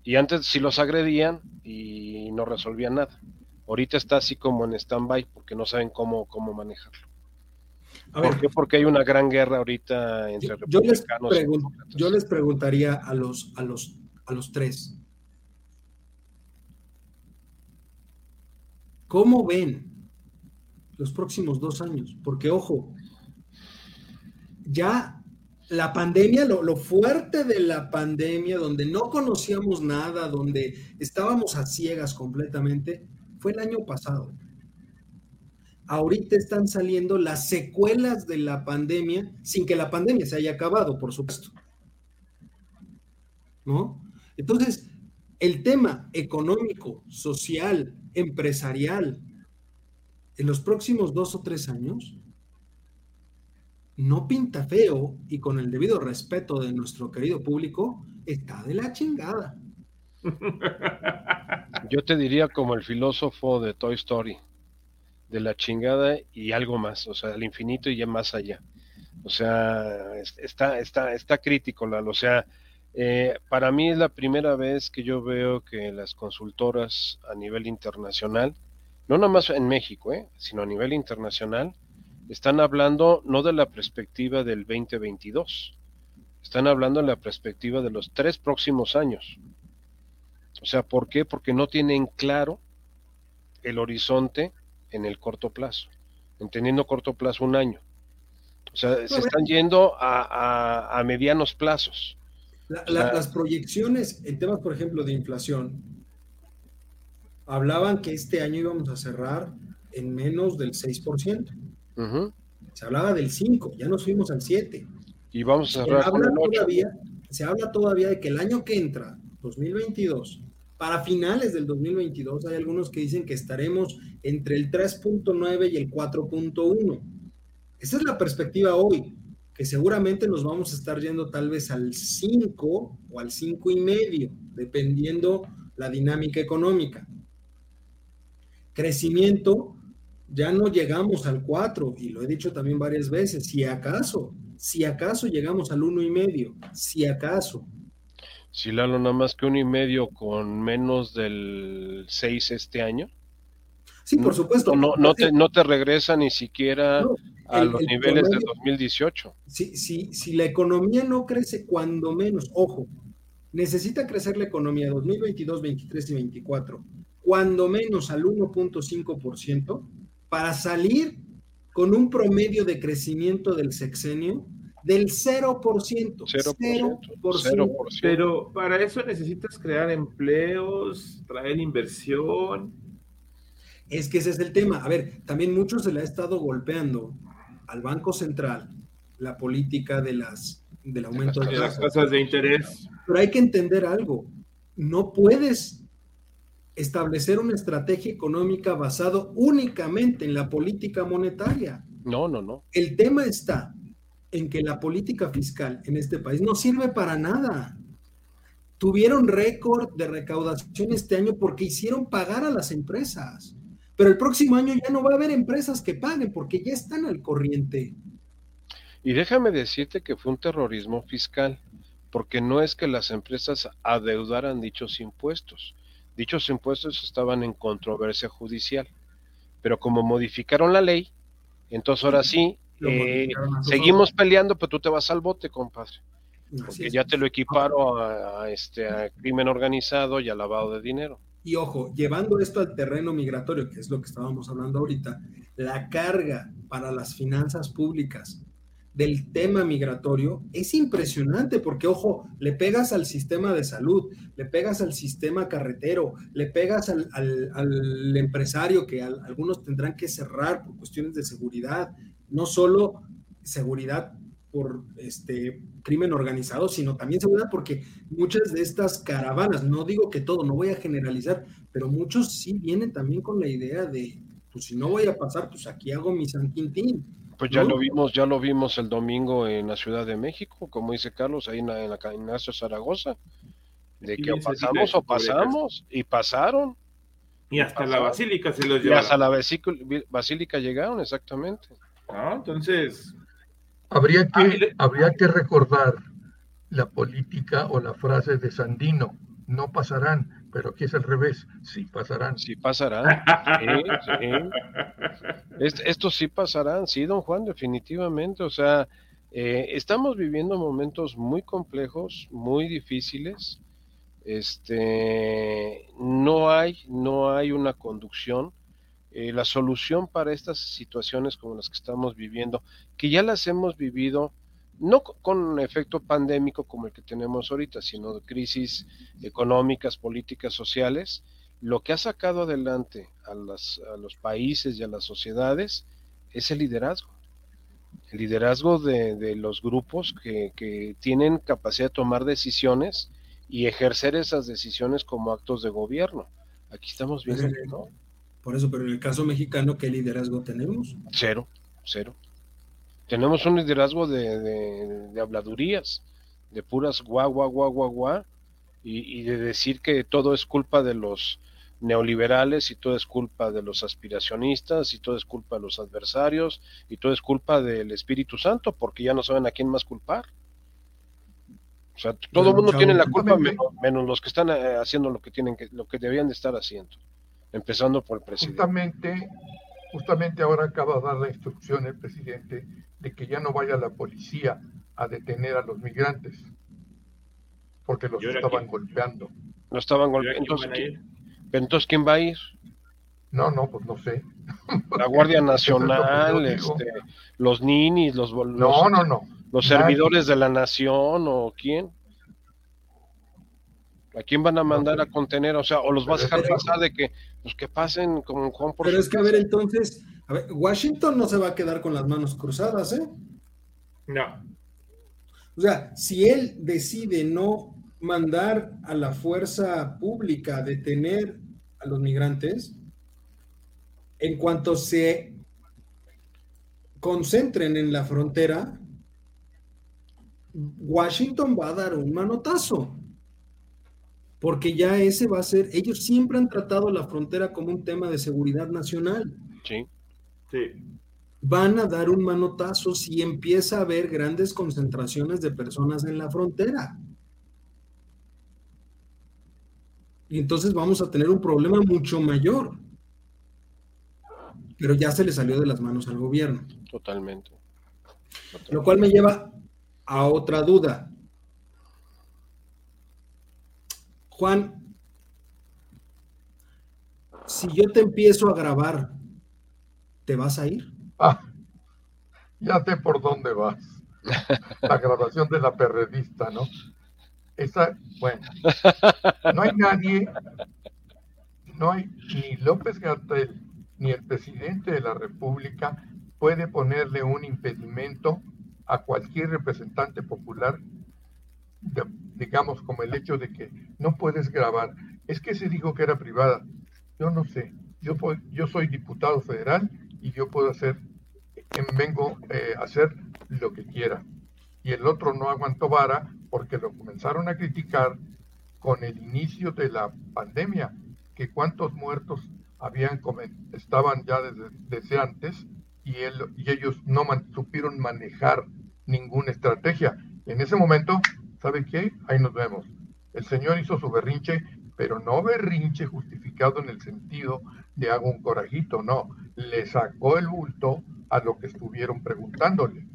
Y antes sí los agredían y no resolvían nada. Ahorita está así como en stand-by porque no saben cómo, cómo manejarlo. ¿Por qué? Porque hay una gran guerra ahorita entre yo, republicanos. Les yo les preguntaría a los, a los, a los tres, ¿Cómo ven los próximos dos años? Porque, ojo, ya la pandemia, lo, fuerte de la pandemia, donde no conocíamos nada, donde estábamos a ciegas completamente, fue el año pasado. Ahorita están saliendo las secuelas de la pandemia sin que la pandemia se haya acabado, por supuesto. ¿No? Entonces, el tema económico, social, empresarial en los próximos dos o tres años no pinta feo y con el debido respeto de nuestro querido público, está de la chingada. Yo te diría como el filósofo de Toy Story, de la chingada y algo más, o sea, al infinito y ya más allá. O sea, está, está, está crítico. O sea, eh, para mí es la primera vez que yo veo que las consultoras a nivel internacional, no nada más en México, eh, sino a nivel internacional, están hablando no de la perspectiva del 2022, están hablando de la perspectiva de los tres próximos años. O sea, ¿por qué? Porque no tienen claro el horizonte en el corto plazo, entendiendo corto plazo un año. O sea, se están yendo a medianos plazos las proyecciones en temas, por ejemplo, de inflación, hablaban que este año íbamos a cerrar en menos del 6%. Se hablaba del 5, ya nos fuimos al 7. Y vamos a cerrar se habla, todavía, se habla todavía de que el año que entra, 2022, Para finales del 2022 hay algunos que dicen que estaremos entre el 3.9 y el 4.1. Esa es la perspectiva hoy, que seguramente nos vamos a estar yendo tal vez al 5 o al 5 y medio, dependiendo la dinámica económica. Crecimiento, ya no llegamos al 4, y lo he dicho también varias veces, si acaso, si acaso llegamos al uno y medio, si acaso. Si Lalo, nada más que uno y medio con menos del 6 este año. Sí, por supuesto. No, no, te, no te regresa ni siquiera a los niveles de 2018. Si, si, si la economía no crece, cuando menos, ojo, necesita crecer la economía 2022, 23 y 24, cuando menos al 1.5%, para salir con un promedio de crecimiento del sexenio del 0%. 0%, 0%, Pero para eso necesitas crear empleos, traer inversión. Es que ese es el tema. A ver, también mucho se le ha estado golpeando al Banco Central la política de las, del aumento de, las tasas de interés. Pero hay que entender algo. No puedes establecer una estrategia económica basado únicamente en la política monetaria. No, no, no. El tema está en que la política fiscal en este país no sirve para nada. Tuvieron récord de recaudación este año porque hicieron pagar a las empresas. Pero el próximo año ya no va a haber empresas que paguen porque ya están al corriente. Y déjame decirte que fue un terrorismo fiscal, porque no es que las empresas adeudaran dichos impuestos. Dichos impuestos estaban en controversia judicial. Pero como modificaron la ley, entonces ahora sí, eh, seguimos peleando, pero tú te vas al bote, compadre. Porque ya te lo equiparo a, este a crimen organizado y a lavado de dinero. Y ojo, llevando esto al terreno migratorio, que es lo que estábamos hablando ahorita, la carga para las finanzas públicas del tema migratorio es impresionante porque, ojo, le pegas al sistema de salud, le pegas al sistema carretero, le pegas al, al, empresario que algunos tendrán que cerrar por cuestiones de seguridad, no solo seguridad por este crimen organizado, sino también seguridad porque muchas de estas caravanas, no digo que todo, no voy a generalizar, pero muchos sí vienen también con la idea de, pues si no voy a pasar, pues aquí hago mi San Quintín. Pues ya lo vimos, ya lo vimos el domingo en la Ciudad de México, como dice Carlos, ahí en la, en la Ignacio Zaragoza, de que pasamos o pasamos, y pasaron. Y hasta la basílica se los llevaron. Y hasta la basílica llegaron, exactamente. Ah, entonces, Habría que, habría que recordar la política o la frase de Sandino, no pasarán, pero aquí es al revés, sí pasarán. Sí pasarán. estos sí pasarán, sí, don Juan, definitivamente. O sea, eh, estamos viviendo momentos muy complejos, muy difíciles. Este, no hay, no hay una conducción eh, la solución para estas situaciones como las que estamos viviendo, que ya las hemos vivido no con un efecto pandémico como el que tenemos ahorita, sino de crisis económicas, políticas, sociales, lo que ha sacado adelante a, los países y a las sociedades es el liderazgo. El liderazgo de, los grupos que, tienen capacidad de tomar decisiones y ejercer esas decisiones como actos de gobierno. Aquí estamos viendo ¿no? Por eso, pero en el caso mexicano, ¿qué liderazgo tenemos? Cero, cero. Tenemos un liderazgo de, habladurías, de puras guau, guau, guau, guau, guau, y, y de decir que todo es culpa de los neoliberales y todo es culpa de los aspiracionistas y todo es culpa de los adversarios y todo es culpa del Espíritu Santo porque ya no saben a quién más culpar. O sea, todo el mundo tiene la culpa menos, los que están eh, haciendo lo que tienen que, lo que debían de estar haciendo empezando por el presidente. Justamente, justamente ahora acaba de dar la instrucción el presidente de que ya no vaya la policía a detener a los migrantes, porque los estaban golpeando. No estaban golpeando. Entonces, entonces, ¿quién va a ir? No, no, pues no sé. La Guardia Nacional, este, los ninis, los, los, no, no, no. los servidores de la nación o quién. ¿A quién van a mandar a contener? O sea, o los vas a dejar pasar de que, pues que pasen como Juan por Pero es que, a ver, entonces, a ver, Washington no se va a quedar con las manos cruzadas, ¿eh? No. O sea, si él decide no mandar a la fuerza pública a detener a los migrantes, en cuanto se concentren en la frontera, Washington va a dar un manotazo. Porque ya ese va a ser, ellos siempre han tratado la frontera como un tema de seguridad nacional. Sí. Sí. Van a dar un manotazo si empieza a haber grandes concentraciones de personas en la frontera. Y entonces vamos a tener un problema mucho mayor. Pero ya se le salió de las manos al gobierno. Totalmente. Lo cual me lleva a otra duda. Juan, si yo te empiezo a grabar, ¿te vas a ir? Ah, ya sé por dónde vas. La grabación de la perredista, ¿no? Esa, bueno, no hay nadie, no hay ni López Gatel ni el presidente de la República puede ponerle un impedimento a cualquier representante popular, digamos como el hecho de que no puedes grabar. Es que se dijo que era privada. Yo no sé. Yo, yo soy diputado federal y yo puedo hacer, vengo eh, a hacer lo que quiera. Y el otro no aguantó vara porque lo comenzaron a criticar con el inicio de la pandemia, que cuántos muertos habían estaban ya desde, desde antes y, él, y ellos no supieron manejar ninguna estrategia. En ese momento, ¿sabe qué? Ahí nos vemos. El señor hizo su berrinche, pero no berrinche justificado en el sentido de hago un corajito, no. Le sacó el bulto a lo que estuvieron preguntándole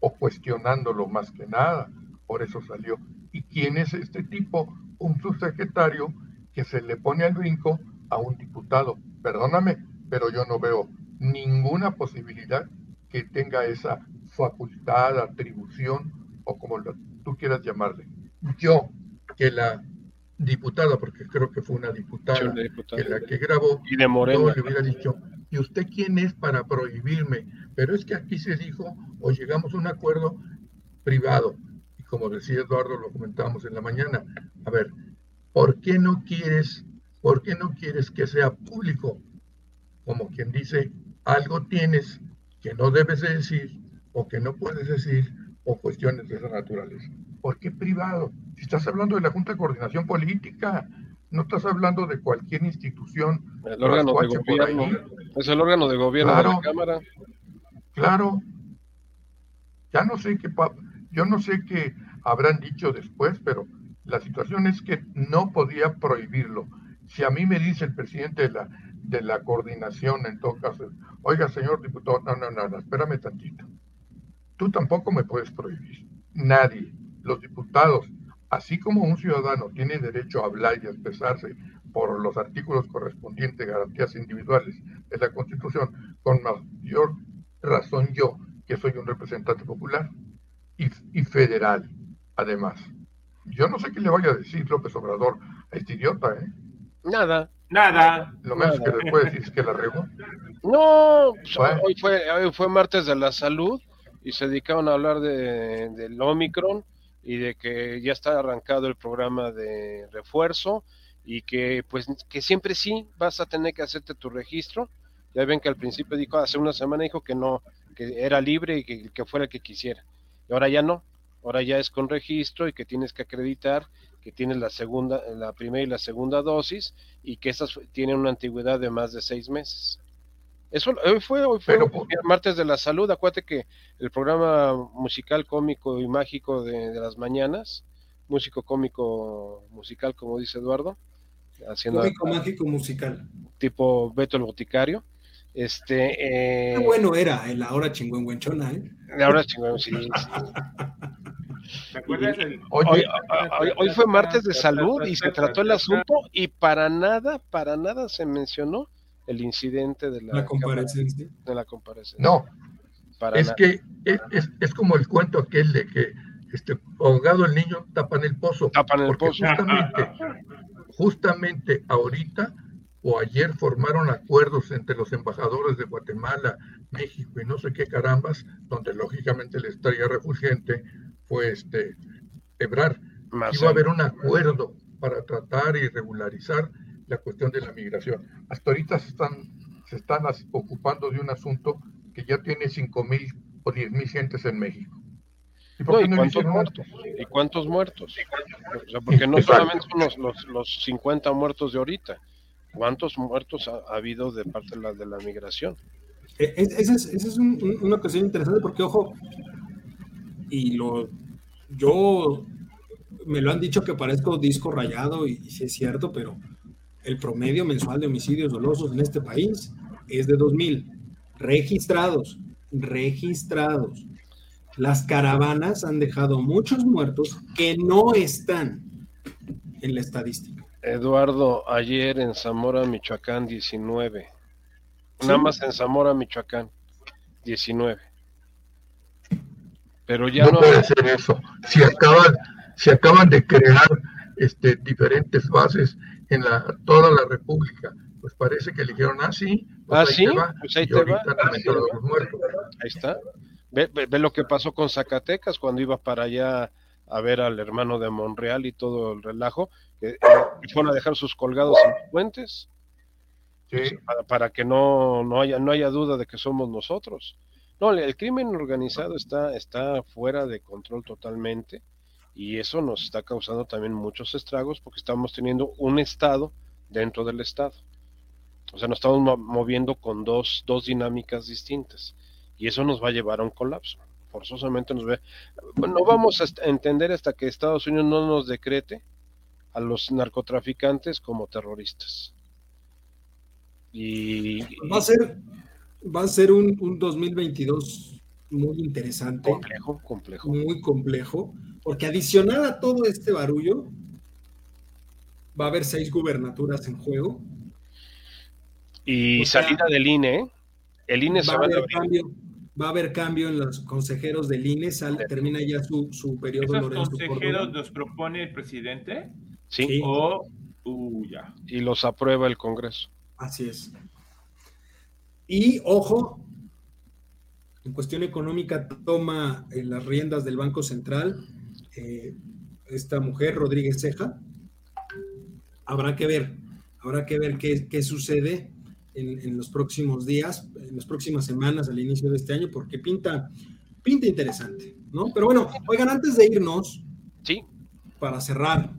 o cuestionándolo más que nada. Por eso salió. ¿Y quién es este tipo? Un subsecretario que se le pone al brinco a un diputado. Perdóname, pero yo no veo ninguna posibilidad que tenga esa facultad, atribución o como lo- tú quieras llamarle. Yo, que la diputada, porque creo que fue una diputada, que la que grabó, Y de yo Morena. le hubiera dicho, ¿y usted quién es para prohibirme? Pero es que aquí se dijo, o llegamos a un acuerdo privado. Y como decía Eduardo, lo comentábamos en la mañana. A ver, ¿por qué no quieres, por qué no quieres que sea público? Como quien dice, algo tienes que no debes de decir o que no puedes decir o cuestiones de esa naturaleza. ¿Por qué privado? Si estás hablando de la Junta de Coordinación Política, no estás hablando de cualquier institución El órgano de gobierno. ahí. Es el órgano de gobierno de la Claro. Cámara. Claro. Ya no sé qué, yo no sé qué habrán dicho después, pero la situación es que no podía prohibirlo. Si a mí me dice el presidente de la, de la coordinación, en todo caso, oiga, señor diputado, no, no, no, no, espérame tantito. Tú tampoco me puedes prohibir. Nadie. Los diputados, así como un ciudadano tiene derecho a hablar y a expresarse por los artículos correspondientes, garantías individuales de la Constitución, con mayor razón yo, que soy un representante popular y, y federal, además. Yo no sé qué le vaya a decir López Obrador a este idiota, ¿eh? Nada. Nada. Lo menos que le puede decir es que la regó. No, pues, Bueno. hoy, fue, hoy fue martes de la salud y se dedicaron a hablar de, del Omicron y de que ya está arrancado el programa de refuerzo y que pues que siempre sí vas a tener que hacerte tu registro. Ya ven que al principio dijo, hace una semana dijo que no, que era libre y que, que fuera el que quisiera. Y ahora ya no, ahora ya es con registro y que tienes que acreditar que tienes la segunda, la primera y la segunda dosis y que estas tienen una antigüedad de más de seis meses. Eso hoy fue, hoy fue Pero, por- el martes de la salud. Acuérdate que el programa musical, cómico y mágico de, de las mañanas, músico cómico musical, como dice Eduardo, haciendo Cómico mágico musical. tipo Beto el Boticario. Este, Qué eh, bueno era el ahora chingüengüenchona, ¿eh? ahora sí, sí. ¿Te acuerdas? el- Oye, Hoy, hoy- hoy fue martes de salud y se trató el asunto y para nada, para nada se mencionó el incidente de la, La comparecencia. de la comparecencia. no, para es nada. que es, es- es como el cuento aquel de que este, ahogado el niño tapan el pozo. Tapan el porque pozo. justamente, justamente ahorita o ayer formaron acuerdos entre los embajadores de Guatemala, México y no sé qué carambas, donde lógicamente la estrella refulgente fue este Ebrar. iba a haber un acuerdo para tratar y regularizar la cuestión de la migración. Hasta ahorita se están, se están ocupando de un asunto que ya tiene 5 mil o 10 mil gentes en México. ¿Y, cuántos muertos? ¿Y cuántos muertos? O sea, porque no solamente son los, los, los, 50 muertos de ahorita, ¿cuántos muertos ha, habido de parte de la, de la migración? E, esa es, esa es una cuestión interesante porque, ojo, y lo yo me lo han dicho que parezco disco rayado y, y sí es cierto, pero el promedio mensual de homicidios dolosos en este país es de 2.000 registrados, registrados. Las caravanas han dejado muchos muertos que no están en la estadística. Eduardo, ayer en Zamora, Michoacán, 19. Nada más en Zamora, Michoacán, 19. Pero ya no, no puede ser eso. Si acaban, si acaban de crear este, diferentes bases en la, toda la República. Pues parece que eligieron así. Pues ah, sí, pues ahí te va. Ahí está. Ve, ve, lo que pasó con Zacatecas cuando iba para allá a ver al hermano de Monreal y todo el relajo, que eh, fueron a dejar sus colgados en los puentes. Sí. Pues, para, para, que no, no, haya, no haya duda de que somos nosotros. No, el crimen organizado está, está fuera de control totalmente y eso nos está causando también muchos estragos porque estamos teniendo un Estado dentro del Estado. O sea, nos estamos moviendo con dos, dos dinámicas distintas y eso nos va a llevar a un colapso. Forzosamente nos ve. No vamos a entender hasta que Estados Unidos no nos decrete a los narcotraficantes como terroristas. Y va a ser, va a ser un, un 2022 muy interesante. Complejo, complejo. Muy complejo porque adicional a todo este barullo, va a haber seis gubernaturas en juego. Y salida del INE, ¿eh? el INE va, a haber cambio, va a haber cambio en los consejeros del INE, termina ya su, su periodo. ¿Esos consejeros los propone el presidente? Sí. O, uh, ya. Y los aprueba el Congreso. Así es. Y ojo, en cuestión económica toma eh, las riendas del Banco Central eh, esta mujer, Rodríguez Ceja. Habrá que ver, habrá que ver qué, sucede en, los próximos días, en las próximas semanas, al inicio de este año, porque pinta, pinta interesante, ¿no? Pero bueno, oigan, antes de irnos, sí. para cerrar,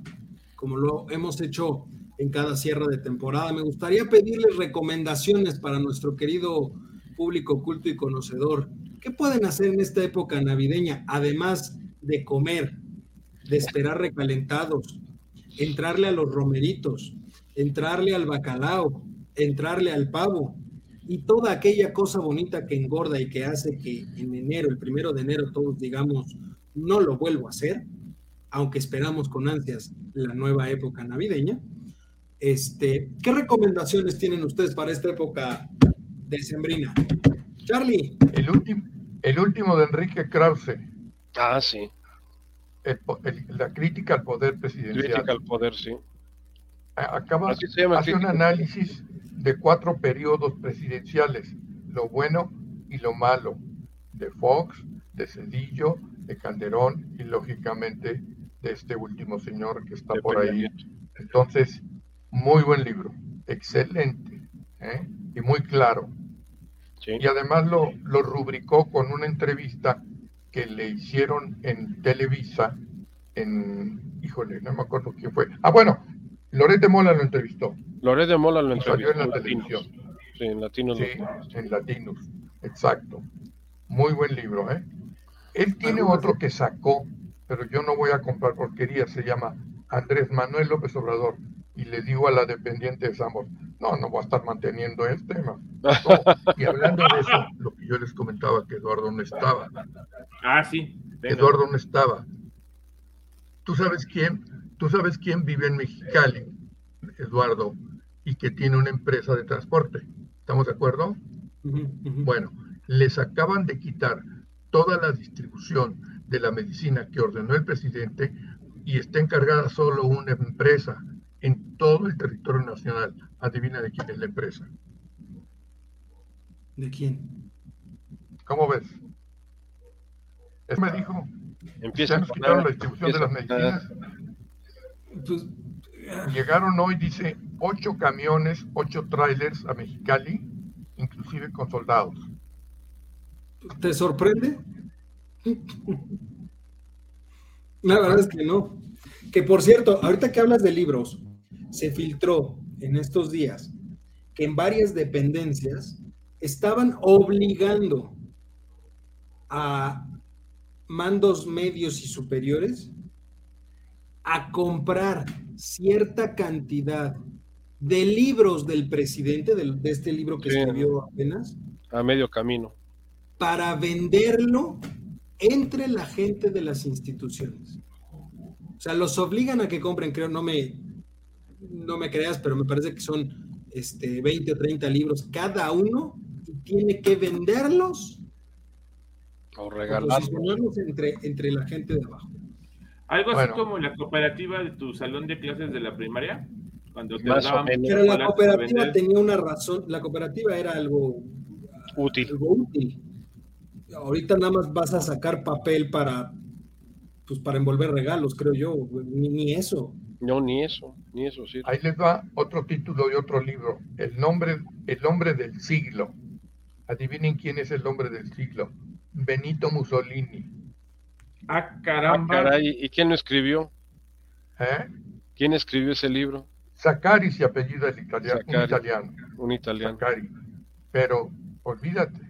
como lo hemos hecho en cada cierre de temporada, me gustaría pedirles recomendaciones para nuestro querido público culto y conocedor. ¿Qué pueden hacer en esta época navideña, además de comer, de esperar recalentados, entrarle a los romeritos, entrarle al bacalao, entrarle al pavo y toda aquella cosa bonita que engorda y que hace que en enero, el primero de enero, todos digamos, no lo vuelvo a hacer, aunque esperamos con ansias la nueva época navideña. Este, ¿Qué recomendaciones tienen ustedes para esta época decembrina? Charlie. El último, el último de Enrique Krause. Ah, sí la crítica al poder presidencial. Crítica al poder, sí. Acaba, hace un análisis de cuatro periodos presidenciales, lo bueno y lo malo, de Fox, de Cedillo, de Calderón y lógicamente de este último señor que está por ahí. Entonces, muy buen libro, excelente ¿eh? y muy claro. Y además lo, lo rubricó con una entrevista que le hicieron en Televisa, en, híjole, no me acuerdo quién fue. Ah, bueno, Loret de Mola lo entrevistó. Loret de Mola lo entrevistó. Salió en la televisión. Sí, en Latinos. Sí, en Latinos, exacto. Muy buen libro, ¿eh? Él tiene otro que sacó, pero yo no voy a comprar porquería, se llama Andrés Manuel López Obrador. Y le digo a la dependiente de Sambor, no, no voy a estar manteniendo este tema. Y hablando de eso, lo que yo les comentaba, que Eduardo no estaba. Ah, sí. Eduardo no estaba. ¿Tú sabes quién? ¿Tú sabes quién vive en Mexicali? Eduardo, y que tiene una empresa de transporte. ¿Estamos de acuerdo? Bueno, les acaban de quitar toda la distribución de la medicina que ordenó el presidente y está encargada solo una empresa en todo el territorio nacional. Adivina de quién es la empresa. ¿De quién? ¿Cómo ves? Eso me dijo. Empieza a nos quitaron la distribución de las medicinas Pues, Llegaron hoy, dice, ocho camiones, ocho trailers a Mexicali, inclusive con soldados. ¿Te sorprende? La verdad es que no. Que por cierto, ahorita que hablas de libros, se filtró en estos días que en varias dependencias estaban obligando a mandos medios y superiores a comprar cierta cantidad de libros del presidente, de, de este libro que Sí. escribió apenas, A medio camino. para venderlo entre la gente de las instituciones. O sea, los obligan a que compren, creo, no me, no me creas, pero me parece que son este, 20 o 30 libros cada uno y tiene que venderlos O o regalar. posicionarlos entre, entre la gente de abajo. Algo Bueno. así como la cooperativa de tu salón de clases de la primaria, cuando te daban. Pero la cooperativa tenía una razón, la cooperativa era algo Útil. algo útil. Ahorita nada más vas a sacar papel para, pues para envolver regalos, creo yo, ni, ni eso. No, ni eso, ni eso sí. Ahí les va otro título de otro libro, El nombre, el hombre del siglo. Adivinen quién es el hombre del siglo. Benito Mussolini. Ah, Ah, caramba. caray, ¿y quién lo escribió? ¿Eh? ¿Quién escribió ese libro? Saccari se apellida el italiano, un italiano. Un italiano. Saccari. Pero olvídate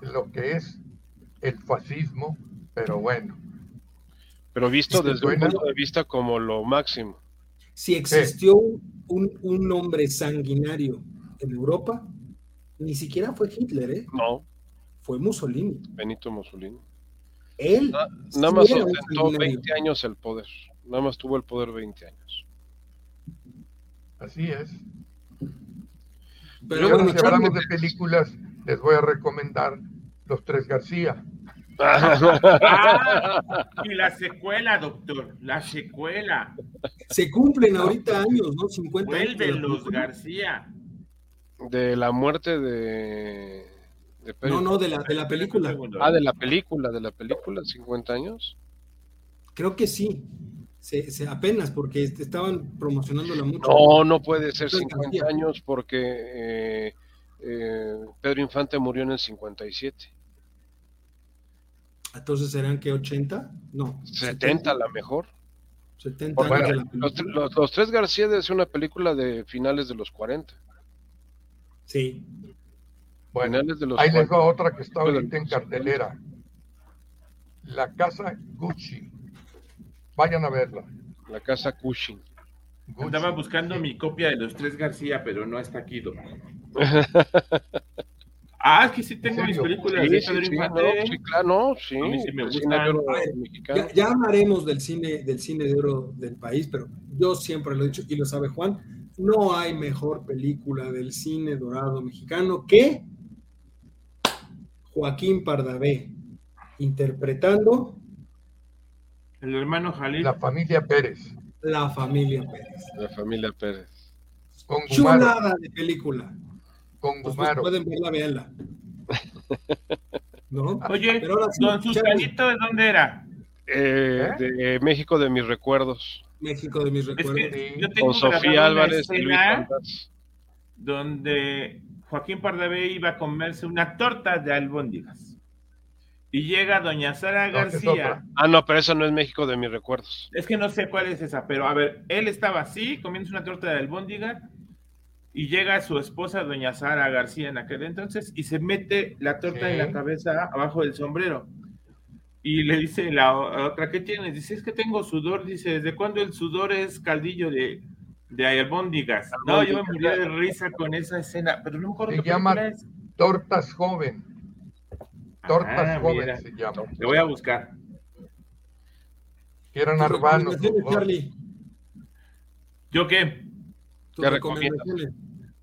lo que es el fascismo, pero bueno. Pero visto Es que desde un punto de vista como lo máximo. Si existió un, un hombre sanguinario en Europa, ni siquiera fue Hitler, ¿eh? No, fue Mussolini. Benito Mussolini. Él Na- sí nada más ostentó sanguinario. 20 años el poder. Nada más tuvo el poder 20 años. Así es. Pero bueno, si hablamos de películas, les voy a recomendar Los Tres García. Ah, y la secuela, doctor, la secuela. se cumplen ahorita años, ¿no? 50 años de la Vuelven los. García. de la muerte de, de Pedro. No, no, de la, de la película. Ah, de la película, de la película, 50 años. Creo que sí. Se, se- apenas, porque estaban promocionándola mucho. No, no puede ser Pedro 50 García. años porque eh, eh, Pedro Infante murió en el 57. Entonces serán que 80? No. 70 a la mejor. 70 Porque años de la los, los- los Tres García es una película de finales de los 40. Sí. Bueno, finales de los ahí les 40. va otra que está ahorita en cartelera. La Casa Gucci. Vayan a verla. La casa Cushing. Gucci. Andaba buscando mi copia de los tres García, pero no está aquí, doctor. Ah, es que sí tengo ¿En mis películas Sí, de sí, sí, no, sí, claro, no, sí. A mí sí me. Ya, ya hablaremos del cine, del cine de oro del país, pero yo siempre lo he dicho y lo sabe Juan, no hay mejor película del cine dorado mexicano que Joaquín Pardavé interpretando El hermano Jalil. La familia Pérez. La familia Pérez. La familia Pérez. Con. Chulada de película. Con Pues, Gumaro. pueden verla, véanla. ¿No? Oye, Pero ahora sí, don. Susanito, ¿de dónde era? Eh, ¿Eh? De México de mis recuerdos. México de mis Es recuerdos. que Sí. yo tengo Con Sofía Álvarez y Luis donde Joaquín Pardavé iba a comerse una torta de albóndigas. Y llega doña Sara No, es García. Ah, no, pero eso no es México de mis recuerdos. Es que no sé cuál es esa, pero a ver, él estaba así, comiéndose una torta de albóndiga, y llega su esposa, doña Sara García, en aquel entonces, y se mete la torta Sí. en la cabeza abajo del sombrero. Y le dice la otra, ¿qué tienes? Dice, es que tengo sudor. Dice, ¿desde cuándo el sudor es caldillo de, de albóndigas? No, yo me moría de risa con esa escena, pero no me acuerdo Se qué llama es. Tortas Joven. Tortas Ah, Joven mira. se llama. Le voy a buscar. Charlie. ¿Yo qué? ¿Qué recomendaciones.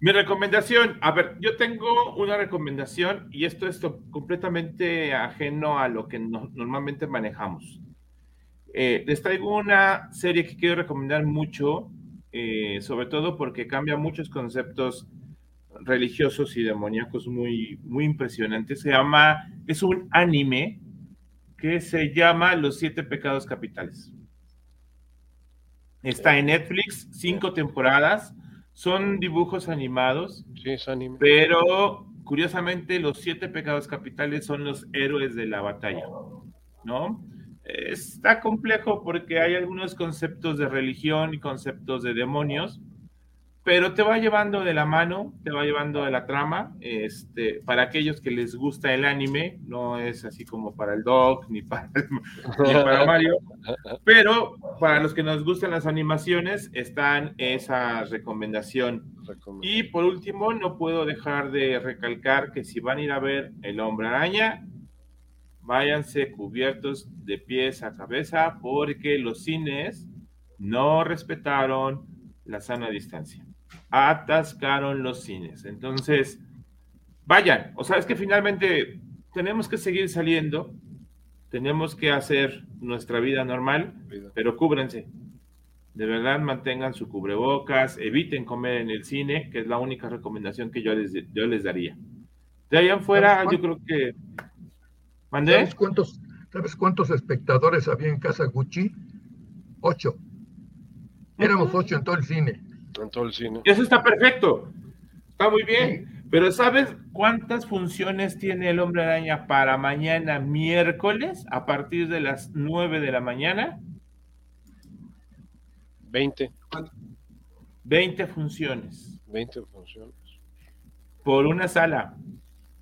Mi recomendación, a ver, yo tengo una recomendación y esto es completamente ajeno a lo que no- normalmente manejamos. Eh, les traigo una serie que quiero recomendar mucho, eh, sobre todo porque cambia muchos conceptos religiosos y demoníacos muy, muy impresionantes. Se llama, es un anime que se llama Los Siete Pecados Capitales. Está en Netflix, cinco temporadas. Son dibujos animados. Sí, es anime. Pero curiosamente, los siete pecados capitales son los héroes de la batalla. ¿No? Está complejo porque hay algunos conceptos de religión y conceptos de demonios pero te va llevando de la mano, te va llevando de la trama. Este, para aquellos que les gusta el anime, no es así como para el Doc ni para, ni para Mario, pero para los que nos gustan las animaciones, están esa recomendación. Y por último, no puedo dejar de recalcar que si van a ir a ver El Hombre Araña, váyanse cubiertos de pies a cabeza porque los cines no respetaron la sana distancia atascaron los cines. Entonces, vayan, o sea, es que finalmente tenemos que seguir saliendo, tenemos que hacer nuestra vida normal, pero cúbrense. De verdad, mantengan su cubrebocas, eviten comer en el cine, que es la única recomendación que yo les, yo les daría. De ahí afuera, yo creo que... ¿Sabes cuántos, ¿Sabes cuántos espectadores había en Casa Gucci? Ocho. Éramos ocho en todo el cine en todo el cine. Eso está perfecto. Está muy bien. Pero ¿sabes cuántas funciones tiene el hombre araña para mañana miércoles a partir de las 9 de la mañana? 20. 20 funciones. 20 funciones. Por una sala.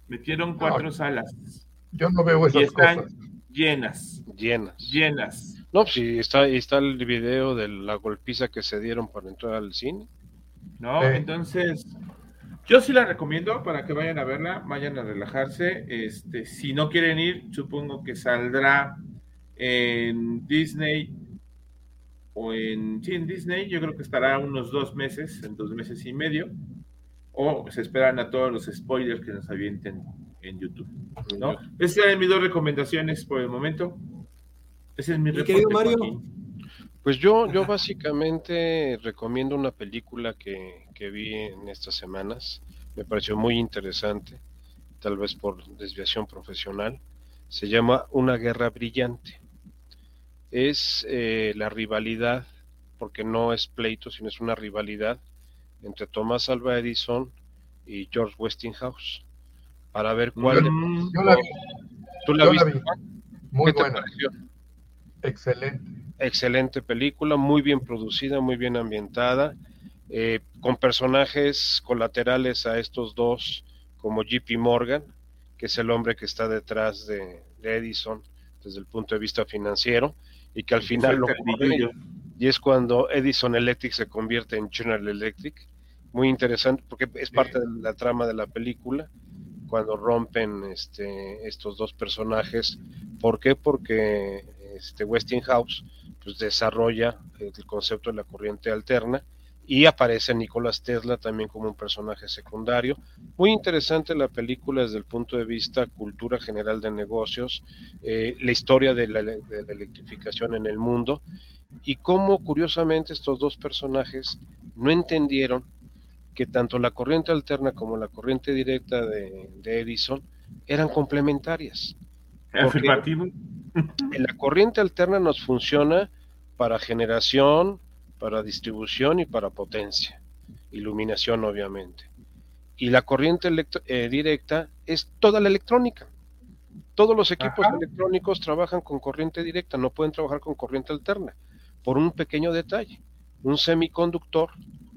Metieron cuatro salas. Yo no veo esas y están llenas. Llenas. Llenas. No, pues sí, está, está el video de la golpiza que se dieron para entrar al cine. No, entonces, yo sí la recomiendo para que vayan a verla, vayan a relajarse. Este, si no quieren ir, supongo que saldrá en Disney o en, sí, en Disney, yo creo que estará unos dos meses, en dos meses y medio, o se esperan a todos los spoilers que nos avienten en YouTube. ¿no? Esas eran mis dos recomendaciones por el momento. Ese es mi, querido Mario. Pues yo, yo básicamente recomiendo una película que, vi en estas semanas. Me pareció muy interesante, tal vez por desviación profesional. Se llama Una guerra brillante. Es eh, la rivalidad, porque no es pleito, sino es una rivalidad entre Thomas Alva Edison y George Westinghouse para ver cuál. Yo, la vi. ¿Tú la viste? Muy buena. Excelente. Excelente película, muy bien producida, muy bien ambientada, eh, con personajes colaterales a estos dos, como JP Morgan, que es el hombre que está detrás de, Edison desde el punto de vista financiero, y que al final lo y es cuando Edison Electric se convierte en General Electric. Muy interesante porque es parte de la trama de la película cuando rompen este, estos dos personajes. ¿Por qué? Porque este Westinghouse pues desarrolla el concepto de la corriente alterna y aparece Nicolás Tesla también como un personaje secundario. Muy interesante la película desde el punto de vista cultura general de negocios, eh, la historia de la, electrificación en el mundo y cómo curiosamente estos dos personajes no entendieron que tanto la corriente alterna como la corriente directa de, de Edison eran complementarias. Afirmativo. La corriente alterna nos funciona para generación, para distribución y para potencia, iluminación obviamente. Y la corriente eh, directa es toda la electrónica. Todos los equipos electrónicos trabajan con corriente directa, no pueden trabajar con corriente alterna, por un pequeño detalle. Un semiconductor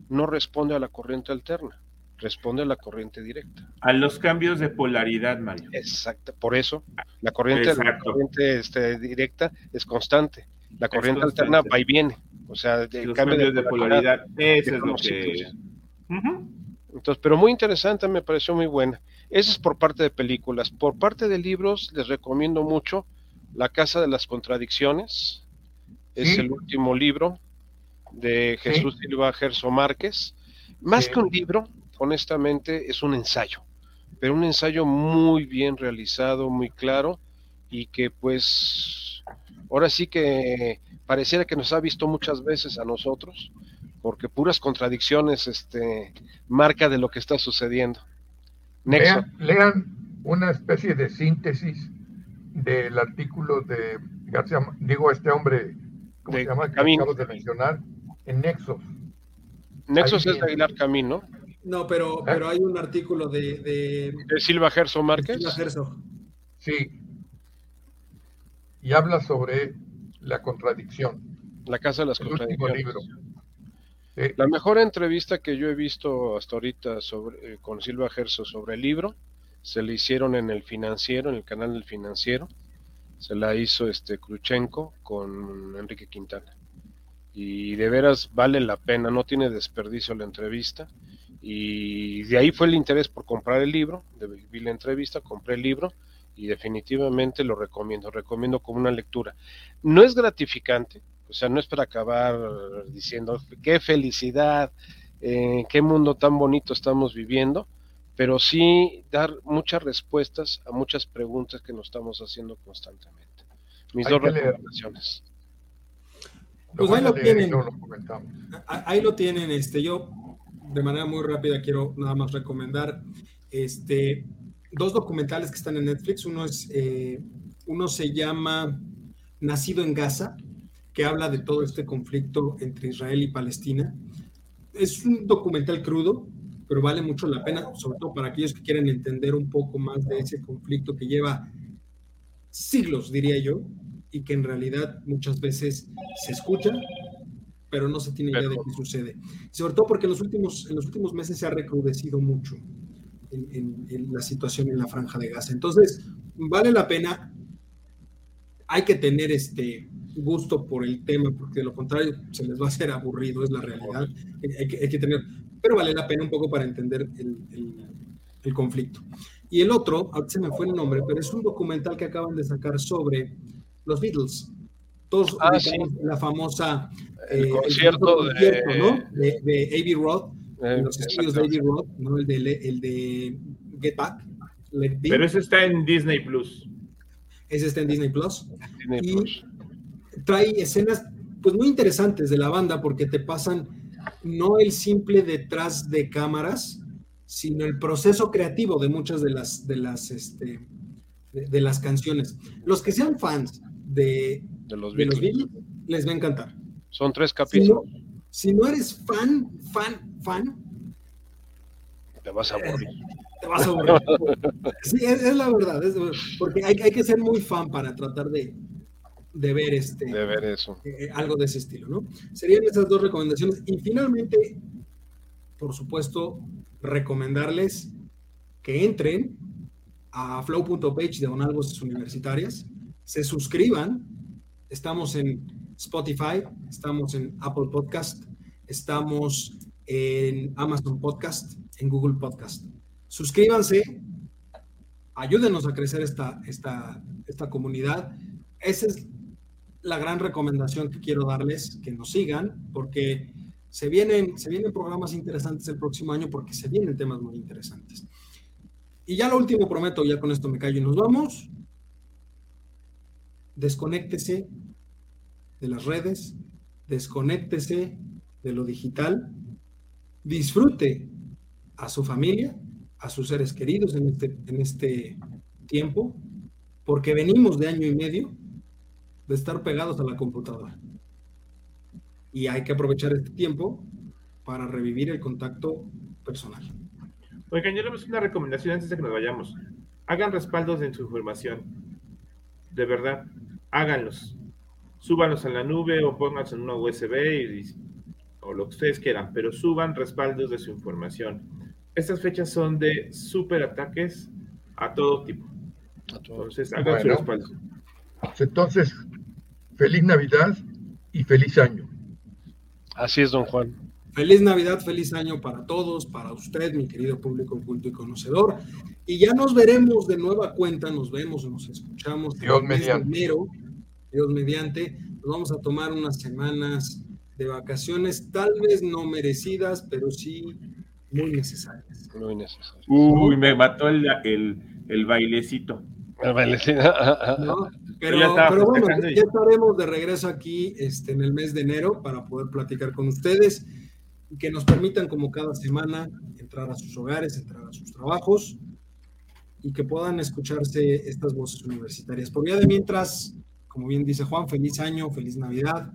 no responde a la corriente alterna responde a la corriente directa. A los cambios de polaridad, Mario. Exacto, por eso la corriente, este, directa es constante. La corriente alterna va y viene. O sea, el cambio de, polaridad, eso es lo que... Entonces, pero muy interesante, me pareció muy buena. Eso es por parte de películas. Por parte de libros, les recomiendo mucho La Casa de las Contradicciones. Es el último libro de Jesús Silva Gerso Márquez. Más que un libro, honestamente es un ensayo, pero un ensayo muy bien realizado, muy claro y que pues ahora sí que pareciera que nos ha visto muchas veces a nosotros, porque puras contradicciones este, marca de lo que está sucediendo. Lean, una especie de síntesis del artículo de García, digo, este hombre, ¿cómo se llama? Que de mencionar, en Nexos. Nexos es de Aguilar Camino. No, pero, pero hay un artículo de... ¿De, ¿De Silva Gerso Márquez? Silva Gerso. Sí. Y habla sobre la contradicción. La Casa de las El Contradicciones. libro. Eh, La mejor entrevista que yo he visto hasta ahorita sobre, eh, con Silva Gerso sobre el libro se le hicieron en el financiero, en el canal del financiero. Se la hizo este Kruchenko con Enrique Quintana. Y de veras vale la pena, no tiene desperdicio la entrevista. Y de ahí fue el interés por comprar el libro. de- Vi la entrevista, compré el libro y definitivamente lo recomiendo. Recomiendo como una lectura. No es gratificante, o sea, no es para acabar diciendo qué felicidad, eh, qué mundo tan bonito estamos viviendo, pero sí dar muchas respuestas a muchas preguntas que nos estamos haciendo constantemente. Mis Hay dos recomendaciones. Pues ahí lo tienen. lo. Ah, Ahí lo tienen, este, yo de manera muy rápida quiero nada más recomendar este, dos documentales que están en Netflix. Uno es, eh, uno se llama Nacido en Gaza, que habla de todo este conflicto entre Israel y Palestina. Es un documental crudo, pero vale mucho la pena, sobre todo para aquellos que quieren entender un poco más de ese conflicto que lleva siglos, diría yo, y que en realidad muchas veces se escucha, pero no se tiene idea de qué sucede. Sobre todo porque en los últimos, en los últimos meses se ha recrudecido mucho en, en- en la situación en la franja de Gaza. Entonces, vale la pena. Hay que tener este gusto por el tema, porque de lo contrario se les va a hacer aburrido, es la realidad. Hay, que, hay que tener, pero vale la pena un poco para entender el, el- el conflicto. Y el otro, se me fue el nombre, pero es un documental que acaban de sacar sobre los Beatles. Todos Ah, ubicamos la famosa El eh, concierto famoso concierto, de- ¿no? de, de Abbey Road, Eh, en los estudios de. Abbey Road, ¿no? el, de, el de Get Back, Let Pero eso está en Disney Plus. ese está en Disney Plus. Disney y- Plus. Trae escenas pues muy interesantes de la banda porque te pasan no el simple detrás de cámaras, sino el proceso creativo de muchas de las de las este, de, de las canciones. Los que sean fans de, de los de los Beatles. Beatles les va a encantar. Son tres Si capítulos. no, si no eres fan, fan, fan, Te vas a aburrir. te vas a aburrir. Sí, es, es la verdad, es- porque hay, hay que ser muy fan para tratar de, de ver este de ver eso. eh, algo de ese estilo, ¿no? Serían esas dos recomendaciones. Y finalmente, por supuesto, recomendarles que entren a flow.page de Voces Universitarias, se suscriban. Estamos en Spotify, estamos en Apple Podcast, estamos en Amazon Podcast, en Google Podcast. Suscríbanse, ayúdenos a crecer esta, esta, esta comunidad. Esa es la gran recomendación que quiero darles, que nos sigan, porque se vienen, se vienen programas interesantes el próximo año, porque se vienen temas muy interesantes. Y ya lo último prometo, ya con esto me callo y nos vamos. Desconéctese de las redes, desconéctese de lo digital, disfrute a su familia, a sus seres queridos en este, en este tiempo, porque venimos de año y medio de estar pegados a la computadora. Y hay que aprovechar este tiempo para revivir el contacto personal. Oigan, yo le voy una recomendación antes de que nos vayamos. Hagan respaldos en su información. De verdad, háganlos. Súbanlos a la nube o pónganlos en una USB y- o lo que ustedes quieran, pero suban respaldos de su información. Estas fechas son de super ataques a todo tipo. Entonces, hagan su respaldo. Entonces, feliz Navidad y feliz año. Así es, don Juan. Feliz Navidad, feliz año para todos, para usted, mi querido público culto y conocedor. Y ya nos veremos de nueva cuenta, nos vemos, nos escuchamos. en Dios mediante. enero, Dios mediante. Nos vamos a tomar unas semanas de vacaciones, tal vez no merecidas, pero sí muy necesarias. Muy necesario. Uy, me mató el, el, el bailecito. Vale, sí. ¿no? Pero, ya pero bueno, ya estaremos de regreso aquí este, en el mes de enero para poder platicar con ustedes y que nos permitan, como cada semana, entrar a sus hogares, entrar a sus trabajos y que puedan escucharse estas voces universitarias. Por vía de mientras, como bien dice Juan, feliz año, feliz Navidad,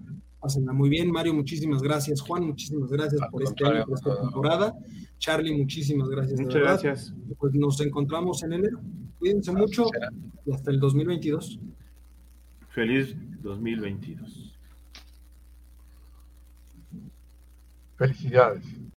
Pásenla muy bien. Mario, muchísimas gracias. Juan, muchísimas gracias por este año, por esta temporada. Charlie, muchísimas gracias. Muchas gracias. Pues nos encontramos en enero. Cuídense mucho y hasta el 2022. Feliz 2022. Felicidades.